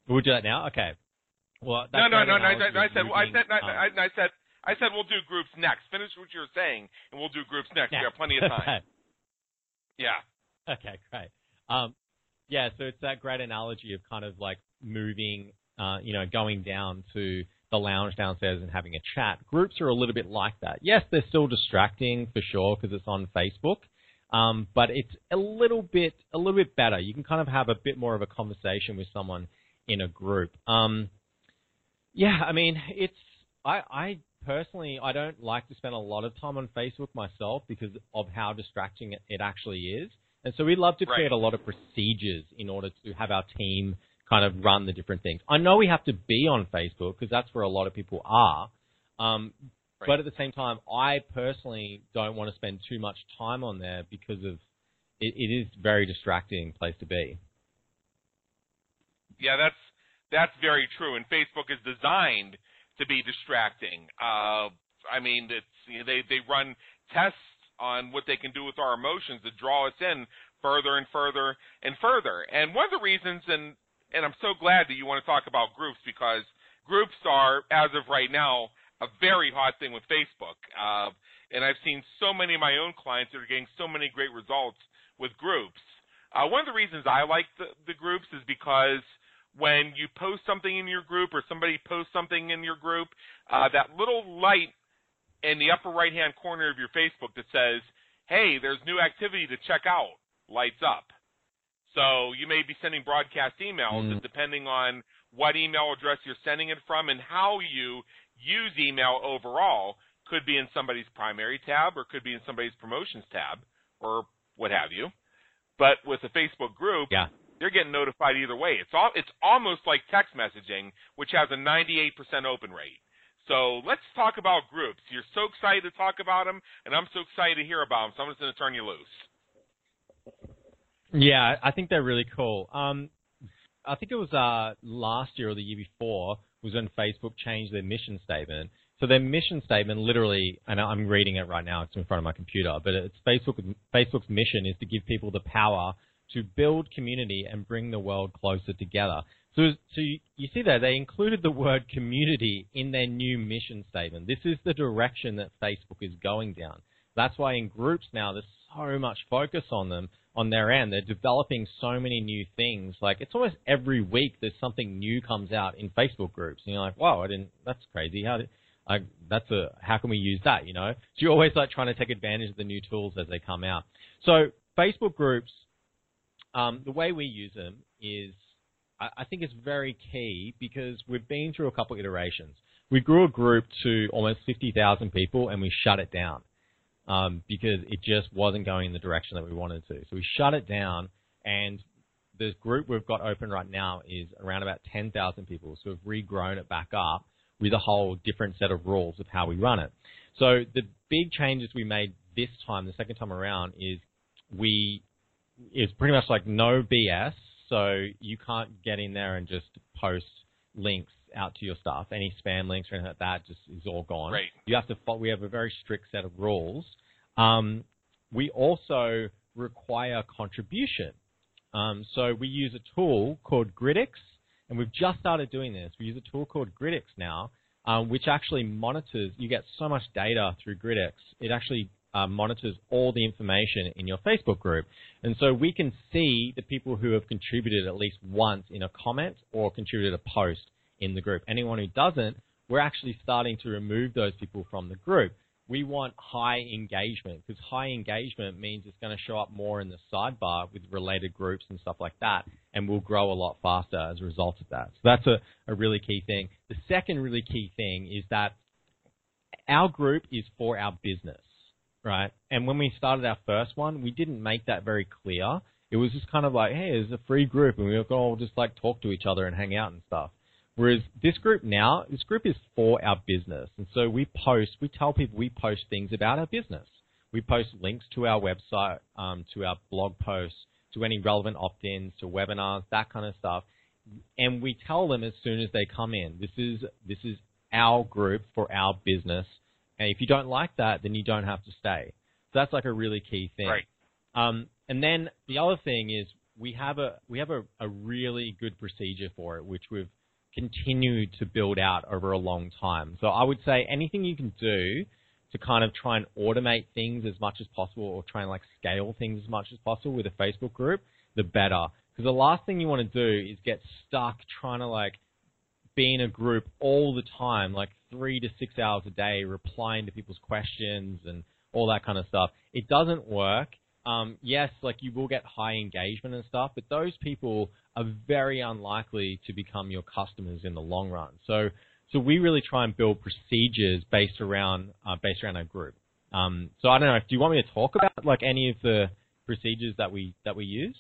S2: We'll do that now. Okay. Well, that
S1: No, no, no, no. I, I
S2: of
S1: said, I said, I,
S2: um,
S1: I, I said, I said, we'll do groups next. Finish what you're saying, and we'll do groups next. We have plenty of time. [LAUGHS] Yeah.
S2: Okay, great. Um, yeah, so it's that great analogy of kind of like moving, uh, you know, going down to the lounge downstairs and having a chat. Groups are a little bit like that. Yes, they're still distracting for sure because it's on Facebook, um, but it's a little bit a little bit better. You can kind of have a bit more of a conversation with someone in a group. Um, yeah, I mean, it's I, I personally I don't like to spend a lot of time on Facebook myself because of how distracting it, it actually is. And so we love to
S1: Right.
S2: create a lot of procedures in order to have our team kind of run the different things. I know we have to be on Facebook because that's where a lot of people are. Um,
S1: Right.
S2: But at the same time, I personally don't want to spend too much time on there because of it, it is a very distracting place to be.
S1: Yeah, that's that's very true. And Facebook is designed to be distracting. Uh, I mean, it's you know, they they run tests on what they can do with our emotions to draw us in further and further and further. And one of the reasons, and and I'm so glad that you want to talk about groups because groups are, as of right now, a very hot thing with Facebook. Uh, and I've seen so many of my own clients that are getting so many great results with groups. Uh, one of the reasons I like the, the groups is because when you post something in your group or somebody posts something in your group, uh, that little light in the upper right hand corner of your Facebook that says, hey, there's new activity to check out, lights up. So you may be sending broadcast emails,
S2: Mm.
S1: and depending on what email address you're sending it from and how you use email overall, could be in somebody's primary tab or could be in somebody's promotions tab or what have you. But with a Facebook group,
S2: Yeah.
S1: they're getting notified either way. It's all it's almost like text messaging, which has a 98% open rate. So let's talk about groups. You're so excited to talk about them, and I'm so excited to hear about them. So I'm just going to turn you loose.
S2: Yeah, I think they're really cool. Um, I think it was uh, last year or the year before was when Facebook changed their mission statement. So their mission statement, literally, and I'm reading it right now. It's in front of my computer, but it's Facebook. Facebook's mission is to give people the power to build community and bring the world closer together. So, so you, you see there, they included the word community in their new mission statement. This is the direction that Facebook is going down. That's why in groups now, there's so much focus on them on their end. They're developing so many new things. Like it's almost every week there's something new comes out in Facebook groups. And you're like, wow, I didn't. That's crazy. How did I, that's a how can we use that? You know, so you're always like trying to take advantage of the new tools as they come out. So Facebook groups, um, the way we use them is I, think it's very key because we've been through a couple of iterations. We grew a group to almost 50,000 people and we shut it down um, because it just wasn't going in the direction that we wanted to. So we shut it down and the group we've got open right now is around about 10,000 people. So we've regrown it back up with a whole different set of rules of how we run it. So the big changes we made this time, the second time around, is we is pretty much like no BS so you can't get in there and just post links out to your stuff. Any spam links or anything like that just is all gone.
S1: Right.
S2: You have to. We have a very strict set of rules. Um, we also require contribution. Um, so we use a tool called Grytics, and we've just started doing this. We use a tool called Grytics now, um, which actually monitors. You get so much data through Grytics. It actually uh, monitors all the information in your Facebook group. And so we can see the people who have contributed at least once in a comment or contributed a post in the group. Anyone who doesn't, we're actually starting to remove those people from the group. We want high engagement because high engagement means it's going to show up more in the sidebar with related groups and stuff like that, and we'll grow a lot faster as a result of that. So that's a, a really key thing. The second really key thing is that our group is for our business right? And when we started our first one, we didn't make that very clear. It was just kind of like, hey, it's a free group, and we were all just like talk to each other and hang out and stuff. Whereas this group now, this group is for our business, and so we post, we tell people we post things about our business. We post links to our website, um, to our blog posts, to any relevant opt-ins, to webinars, that kind of stuff, and we tell them as soon as they come in, this is this is our group for our business and if you don't like that, then you don't have to stay. So that's like a really key thing.
S1: Right.
S2: Um, and then the other thing is we have a we have a, a really good procedure for it, which we've continued to build out over a long time. So I would say anything you can do to kind of try and automate things as much as possible or try and like scale things as much as possible with a Facebook group, the better. Because the last thing you want to do is get stuck trying to like be in a group all the time, like three to six hours a day, replying to people's questions and all that kind of stuff. It doesn't work. Um, yes, like you will get high engagement and stuff, but those people are very unlikely to become your customers in the long run. So, so we really try and build procedures based around uh, based around our group. Um, so I don't know. Do you want me to talk about like any of the procedures that we that we use?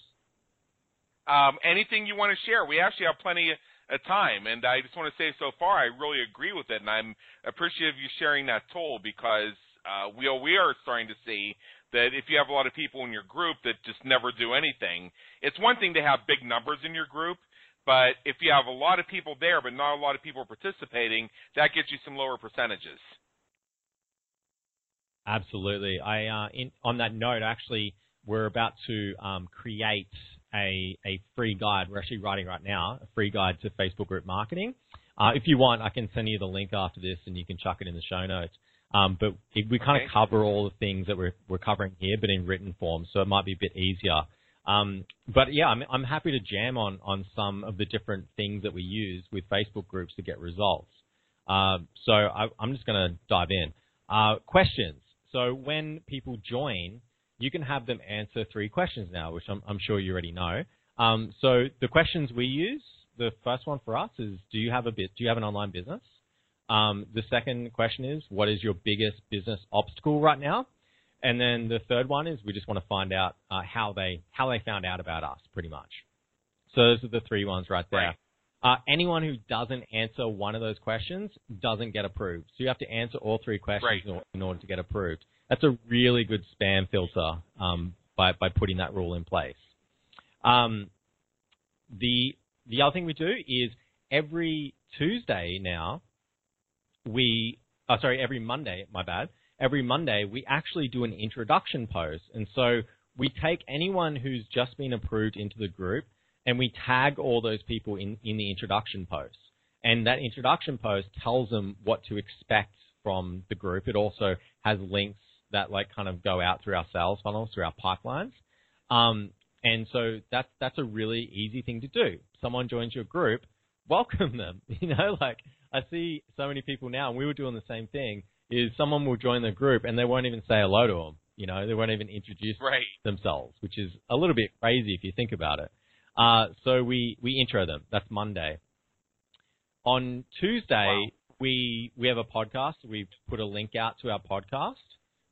S1: Um, anything you want to share? We actually have plenty a time. And I just want to say so far, I really agree with it, and I'm appreciative of you sharing that tool because uh, we we are starting to see that if you have a lot of people in your group that just never do anything, it's one thing to have big numbers in your group. But if you have a lot of people there, but not a lot of people participating, that gets you some lower percentages.
S2: Absolutely. I uh, in, on that note, actually, we're about to um, create a, a free guide. We're actually writing right now a free guide to Facebook group marketing. Uh, if you want, I can send you the link after this, and you can chuck it in the show notes. Um, but it, we kind
S1: okay.
S2: of cover all the things that we're, we're covering here, but in written form, so it might be a bit easier. Um, but yeah, I'm, I'm happy to jam on on some of the different things that we use with Facebook groups to get results. Uh, so I, am just going to dive in. Uh, questions. So when people join, you can have them answer three questions now, which I'm, I'm sure you already know. Um, so the questions we use, the first one for us is, do you have a bit? Do you have an online business? Um, the second question is, what is your biggest business obstacle right now? And then the third one is, we just want to find out uh, how they how they found out about us, pretty much. So those are the three ones right there.
S1: Right.
S2: Uh, anyone who doesn't answer one of those questions doesn't get approved. So you have to answer all three questions
S1: right.
S2: in order to get approved. That's a really good spam filter um, by by putting that rule in place. Um, the the other thing we do is every Tuesday now we oh, sorry every Monday my bad every Monday we actually do an introduction post and so we take anyone who's just been approved into the group and we tag all those people in, in the introduction post. And that introduction post tells them what to expect from the group. It also has links that like kind of go out through our sales funnels, through our pipelines. Um, and so that's that's a really easy thing to do. Someone joins your group, [LAUGHS] welcome them. [LAUGHS] You know, like I see so many people now, and we were doing the same thing. Is someone will join the group and they won't even say hello to them. You know, they won't even introduce
S1: right.
S2: themselves, which is a little bit crazy if you think about it. Uh, so we we intro them. That's Monday. On Tuesday,
S1: Wow.
S2: we we have a podcast. We've put a link out to our podcast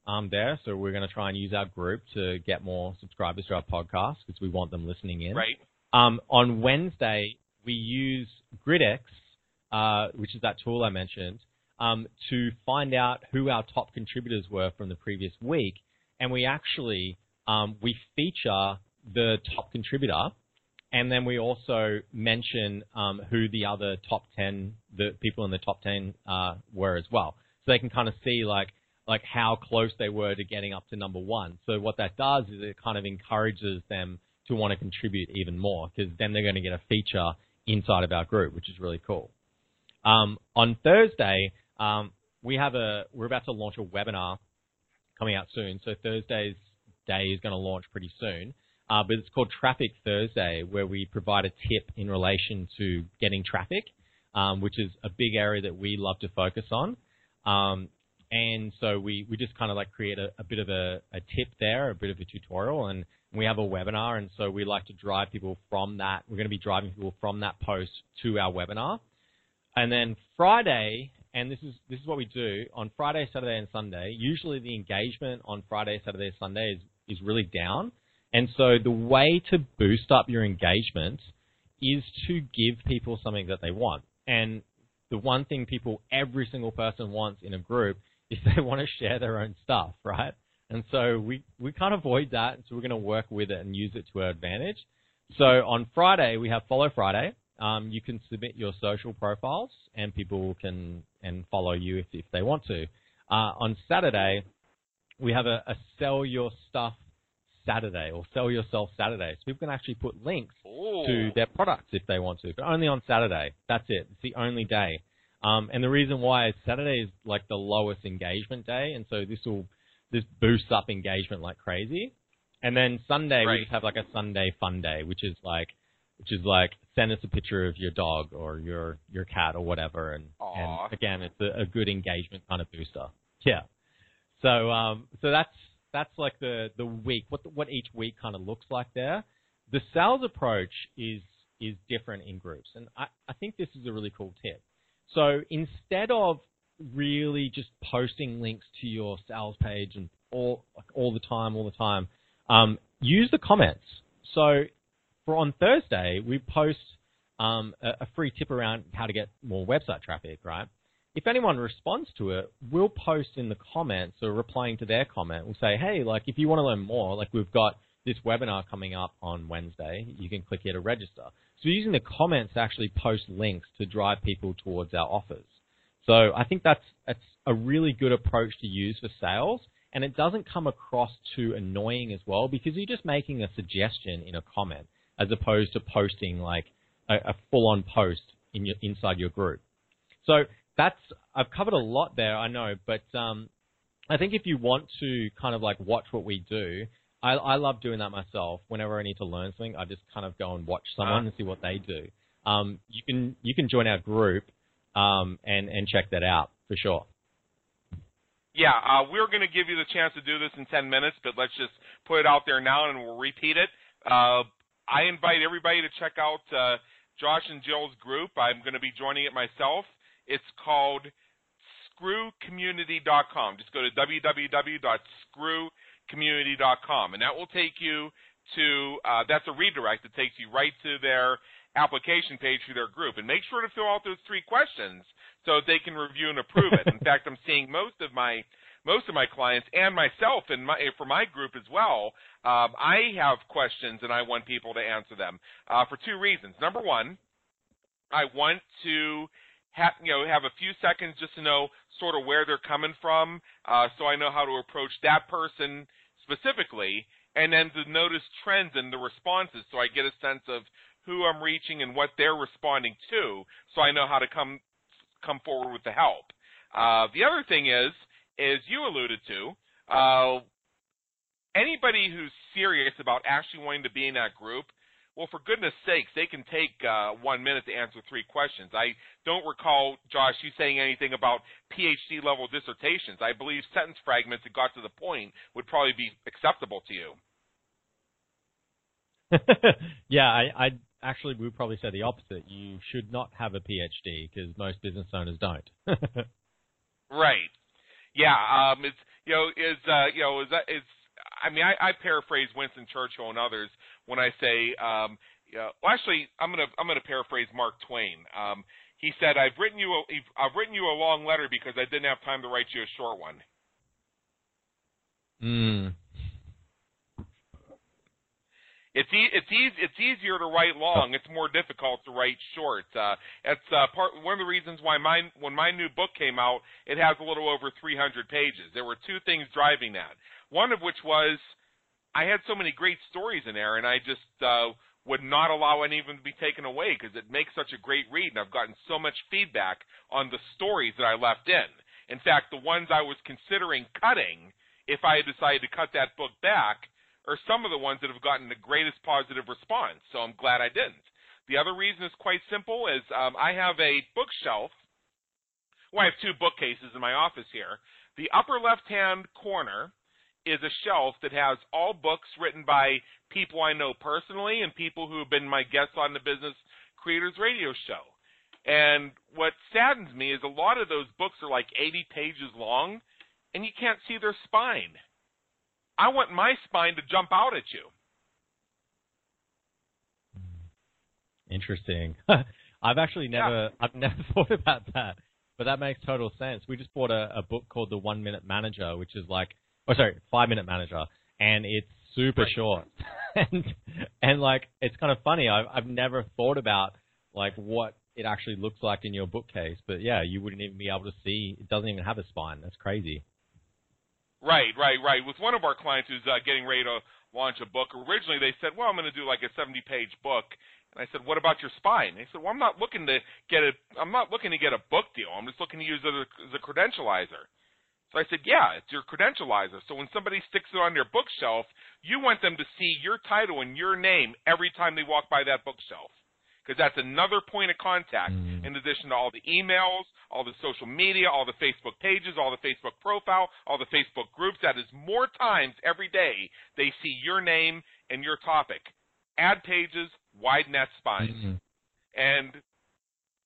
S2: um, there. So we're going to try and use our group to get more subscribers to our podcast because we want them listening in.
S1: Right.
S2: Um, on Wednesday, we use Grytics, uh, which is that tool I mentioned, um, to find out who our top contributors were from the previous week, and we actually um, we feature the top contributor, and then we also mention um, who the other top ten, the people in the top ten uh, were as well, so they can kind of see like like how close they were to getting up to number one. So what that does is it kind of encourages them to want to contribute even more because then they're going to get a feature inside of our group, which is really cool. Um, on Thursday, um, we have a we're about to launch a webinar coming out soon. So Thursday's day is going to launch pretty soon. Uh, but it's called Traffic Thursday, where we provide a tip in relation to getting traffic, um, which is a big area that we love to focus on. Um, and so we, we just kind of like create a, a bit of a, a tip there, a bit of a tutorial, and we have a webinar. And so we like to drive people from that. We're going to be driving people from that post to our webinar. And then Friday, and this is this is what we do on Friday, Saturday, and Sunday. Usually the engagement on Friday, Saturday, Sunday is is really down. And so the way to boost up your engagement is to give people something that they want. And the one thing people, every single person wants in a group is [LAUGHS] they want to share their own stuff, right? And so we, we can't avoid that. So we're going to work with it and use it to our advantage. So on Friday, we have Follow Friday. Um, you can submit your social profiles and people can and follow you if, if they want to. Uh, on Saturday, we have a, a sell your stuff Saturday or sell yourself Saturday. So people can actually put links
S1: Ooh.
S2: to their products if they want to, but only on Saturday. That's it. It's the only day. Um, and the reason why is Saturday is like the lowest engagement day, and so this will this boosts up engagement like crazy. And then Sunday
S1: Right.
S2: we just have like a Sunday fun day, which is like which is like send us a picture of your dog or your your cat or whatever, and, and again it's a, a good engagement kind of booster. Yeah. So um so that's that's like the the week what the, what each week kind of looks like there. The sales approach is is different in groups, and I, I think this is a really cool tip. So instead of really just posting links to your sales page and all all the time, all the time, um, use the comments. So for on Thursday, we post um, a, a free tip around how to get more website traffic, right? If anyone responds to it, we'll post in the comments or replying to their comment. We'll say, hey, like if you want to learn more, like we've got this webinar coming up on Wednesday. You can click here to register. So we're using the comments to actually post links to drive people towards our offers. So I think that's that's a really good approach to use for sales, and it doesn't come across too annoying as well because you're just making a suggestion in a comment as opposed to posting like a, a full-on post in your inside your group. So that's I've covered a lot there, I know, but um, I think if you want to kind of like watch what we do, I, I love doing that myself. Whenever I need to learn something, I just kind of go and watch someone
S1: Ah.
S2: and see what they do. Um, you can you can join our group um, and and check that out for sure.
S1: Yeah, uh, we're going to give you the chance to do this in 10 minutes, but let's just put it out there now and we'll repeat it. Uh, I invite everybody to check out uh, Josh and Jill's group. I'm going to be joining it myself. It's called screwcommunity.com. Just go to www.screwcommunity.com, and that will take you to uh, that's a redirect that takes you right to their application page for their group. And make sure to fill out those three questions so they can review and approve it. In [LAUGHS] fact, I'm seeing most of my most of my clients and myself and my for my group as well. Um, I have questions and I want people to answer them uh, for two reasons. Number one, I want to have you know have a few seconds just to know sort of where they're coming from, uh, so I know how to approach that person specifically, and then to notice trends in the responses, so I get a sense of who I'm reaching and what they're responding to, so I know how to come come forward with the help. Uh, the other thing is, as you alluded to, uh, anybody who's serious about actually wanting to be in that group, well, for goodness sakes, they can take uh, one minute to answer three questions. I don't recall, Josh, you saying anything about PhD level dissertations. I believe sentence fragments that got to the point would probably be acceptable to you. [LAUGHS]
S2: yeah, I, I actually would probably say the opposite. You should not have a PhD because most business owners don't. [LAUGHS]
S1: right. Yeah. Um. It's you know is uh you know is that is I mean I, I paraphrase Winston Churchill and others when I say um yeah, well actually I'm gonna I'm gonna paraphrase Mark Twain. Um. He said, "I've written you a I've written you a long letter because I didn't have time to write you a short one."
S2: Mm.
S1: It's e- it's easy it's easier to write long. It's more difficult to write short. Uh, it's uh, part one of the reasons why my when my new book came out, it has a little over 300 pages. There were two things driving that. One of which was I had so many great stories in there, and I just uh, would not allow any of them to be taken away because it makes such a great read, and I've gotten so much feedback on the stories that I left in. In fact, the ones I was considering cutting, if I had decided to cut that book back are some of the ones that have gotten the greatest positive response. So I'm glad I didn't. The other reason is quite simple: is um, I have a bookshelf. Well, I have two bookcases in my office here. The upper left-hand corner is a shelf that has all books written by people I know personally and people who have been my guests on the Business Creators Radio Show. And what saddens me is a lot of those books are like 80 pages long, and you can't see their spine. I want my spine to jump out at you.
S2: Interesting. [LAUGHS] I've actually never, yeah. I've never [LAUGHS] thought about that, but that makes total sense. We just bought a, a book called The One Minute Manager, which is like, oh sorry, Five Minute Manager, and it's super right. short, [LAUGHS] and and like it's kind of funny. I've I've never thought about like what it actually looks like in your bookcase, but yeah, you wouldn't even be able to see. It doesn't even have a spine. That's crazy.
S1: Right, right, right. With one of our clients who's uh, getting ready to launch a book, originally they said, "Well, I'm going to do like a 70-page book." And I said, "What about your spine?" They said, "Well, I'm not looking to get a I'm not looking to get a book deal. I'm just looking to use it as a credentializer." So I said, "Yeah, it's your credentializer. So when somebody sticks it on their bookshelf, you want them to see your title and your name every time they walk by that bookshelf." because that's another point of contact mm. in addition to all the emails, all the social media, all the Facebook pages, all the Facebook profile, all the Facebook groups. That is more times every day they see your name and your topic. Ad pages, wide net spines. Mm-hmm. And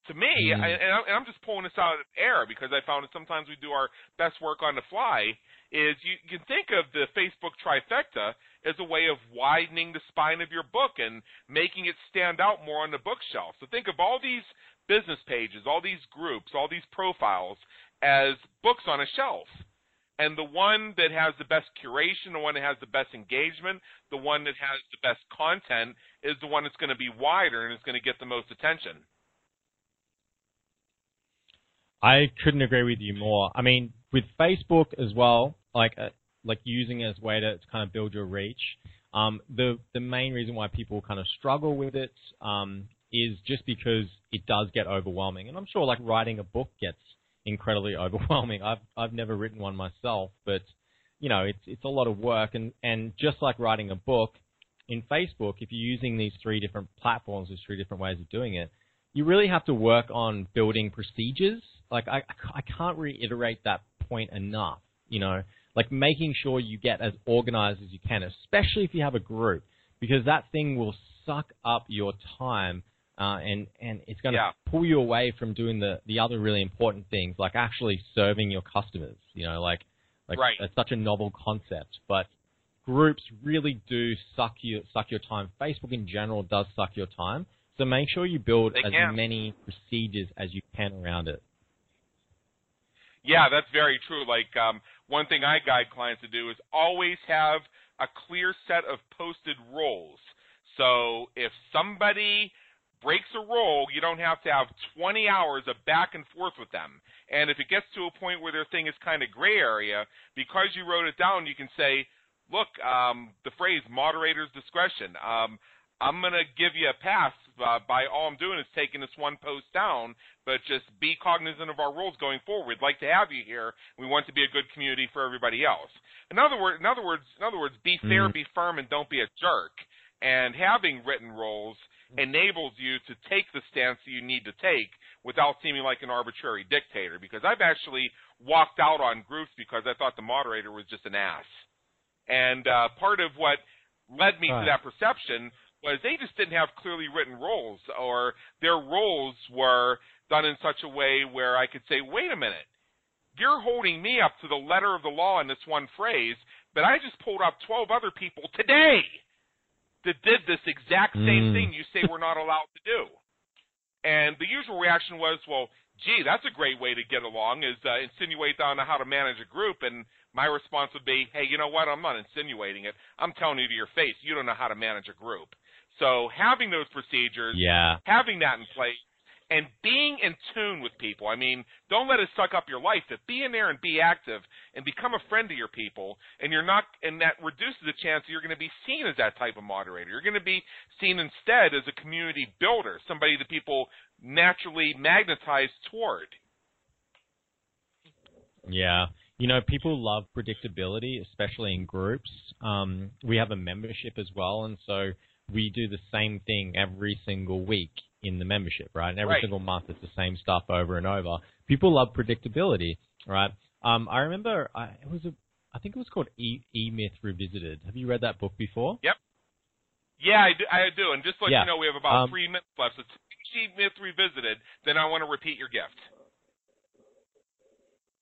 S1: to me, mm. I, and I'm just pulling this out of air because I found that sometimes we do our best work on the fly is you, you can think of the Facebook trifecta as a way of widening the spine of your book and making it stand out more on the bookshelf. So think of all these business pages, all these groups, all these profiles as books on a shelf. And the one that has the best curation, the one that has the best engagement, the one that has the best content is the one that's going to be wider and is going to get the most attention.
S2: I couldn't agree with you more. I mean, with Facebook as well, like uh, like using it as a way to, to, kind of build your reach. Um, the the main reason why people kind of struggle with it um, is just because it does get overwhelming, and I'm sure like writing a book gets incredibly [LAUGHS] overwhelming. I've I've never written one myself, but you know it's it's a lot of work, and and just like writing a book in Facebook, if you're using these three different platforms, these three different ways of doing it, you really have to work on building procedures. Like I I can't reiterate that point enough. You know, like making sure you get as organized as you can, especially if you have a group, because that thing will suck up your time uh, and and it's going to yeah. pull you away from doing the the other really important things, like actually serving your customers. You know, like like
S1: right.
S2: it's such a novel concept, but groups really do suck you suck your time. Facebook in general does suck your time, so make sure you build
S1: they
S2: as
S1: can.
S2: many procedures as you can around it.
S1: Yeah, that's very true. Like um, one thing I guide clients to do is always have a clear set of posted roles. So if somebody breaks a role, you don't have to have 20 hours of back and forth with them. And if it gets to a point where their thing is kind of gray area, because you wrote it down, you can say, look, um, the phrase moderator's discretion. Um, I'm going to give you a pass uh, by all I'm doing is taking this one post down, but just be cognizant of our rules going forward. We'd like to have you here. We want to be a good community for everybody else. In other words, in other words, in other words, be fair,
S2: Mm.
S1: be firm, and don't be a jerk. And having written rules enables you to take the stance that you need to take without seeming like an arbitrary dictator. Because I've actually walked out on groups because I thought the moderator was just an ass. And uh, part of what led me to that perception was they just didn't have clearly written rules, or their roles were done in such a way where I could say, wait a minute, you're holding me up to the letter of the law in this one phrase, but I just pulled up 12 other people today that did this exact same
S2: Mm.
S1: thing you say we're not allowed to do. And the usual reaction was, well, gee, that's a great way to get along is uh, insinuate on how to manage a group. And my response would be, hey, you know what? I'm not insinuating it. I'm telling you to your face, you don't know how to manage a group. So having those procedures,
S2: Yeah.
S1: having that in place, and being in tune with people. I mean, don't let it suck up your life. But be in there and be active and become a friend to your people. And you're not, and that reduces the chance that you're going to be seen as that type of moderator. You're going to be seen instead as a community builder, somebody that people naturally magnetize toward.
S2: Yeah. You know, people love predictability, especially in groups. Um, we have a membership as well, and so we do the same thing every single week in the membership, right? And every
S1: Right.
S2: single month it's the same stuff over and over. People love predictability, right? Um, I remember I, it was a, I think it was called E E Myth Revisited. Have you read that book before? Yep.
S1: Yeah, I do. I do. And just to let
S2: Yeah.
S1: you know, we have about
S2: Um,
S1: three minutes left. So E Myth Revisited, then I want to repeat your gift.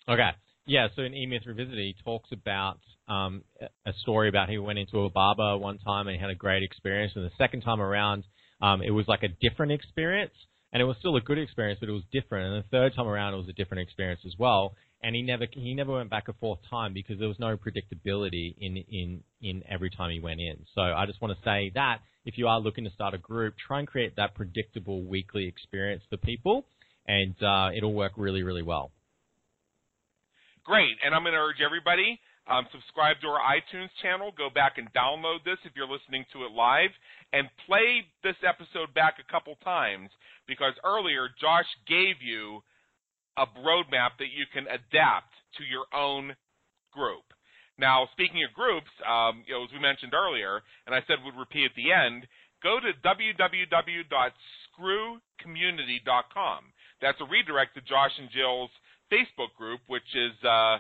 S2: Okay. Yeah, so in E Myth Revisited, he talks about um, a- a story about he went into a barber one time and he had a great experience, and the second time around, um, it was like a different experience, and it was still a good experience, but it was different. And the third time around, it was a different experience as well. And he never he never went back a fourth time because there was no predictability in in in every time he went in. So I just want to say that if you are looking to start a group, try and create that predictable weekly experience for people, and uh, it'll work really really well.
S1: Great. And I'm going to urge everybody um, subscribe to our iTunes channel. Go back and download this if you're listening to it live, and play this episode back a couple times because earlier Josh gave you a roadmap that you can adapt to your own group. Now, speaking of groups, um, you know, as we mentioned earlier, and I said would repeat at the end, go to www.screwcommunity.com. That's a redirect to Josh and Jill's Facebook group, which is uh,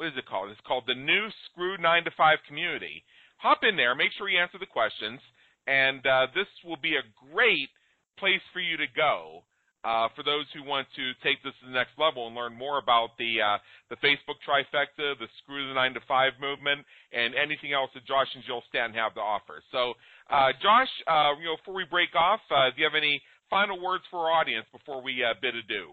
S1: what is it called? It's called the New Screw Nine to Five Community. Hop in there, make sure you answer the questions, and uh, this will be a great place for you to go uh, for those who want to take this to the next level and learn more about the uh, the Facebook trifecta, the Screw the Nine to Five movement, and anything else that Josh and Jill Stanton have to offer. So, uh, Josh, uh, you know, before we break off, uh, do you have any final words for our audience before we uh, bid adieu?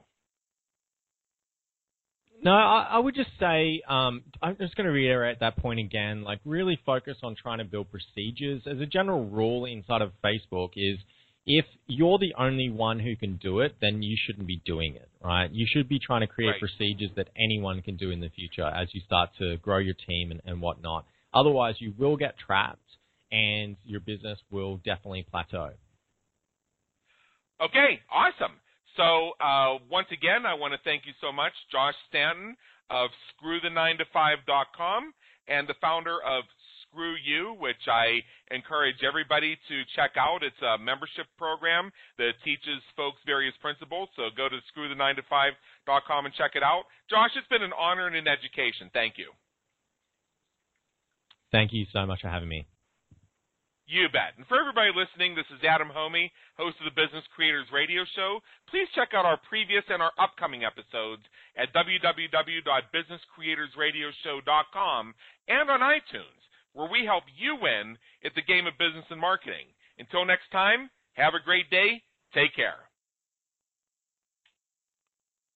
S2: No, I, I would just say um, I'm just going to reiterate that point again. Like, really focus on trying to build procedures. As a general rule inside of Facebook, is if you're the only one who can do it, then you shouldn't be doing it, right? You should be trying to create
S1: Right.
S2: procedures that anyone can do in the future as you start to grow your team and, and whatnot. Otherwise, you will get trapped, and your business will definitely plateau.
S1: Okay, awesome. So uh, once again, I want to thank you so much, Josh Stanton of ScrewThe9to5.com and the founder of Screw You, which I encourage everybody to check out. It's a membership program that teaches folks various principles. So go to ScrewThe9to5.com and check it out. Josh, it's been an honor and an education. Thank you.
S2: Thank you so much for having me.
S1: You bet. And for everybody listening, this is Adam Hommey, host of the Business Creators Radio Show. Please check out our previous and our upcoming episodes at www.businesscreatorsradioshow.com and on iTunes, where we help you win at the game of business and marketing. Until next time, have a great day. Take care.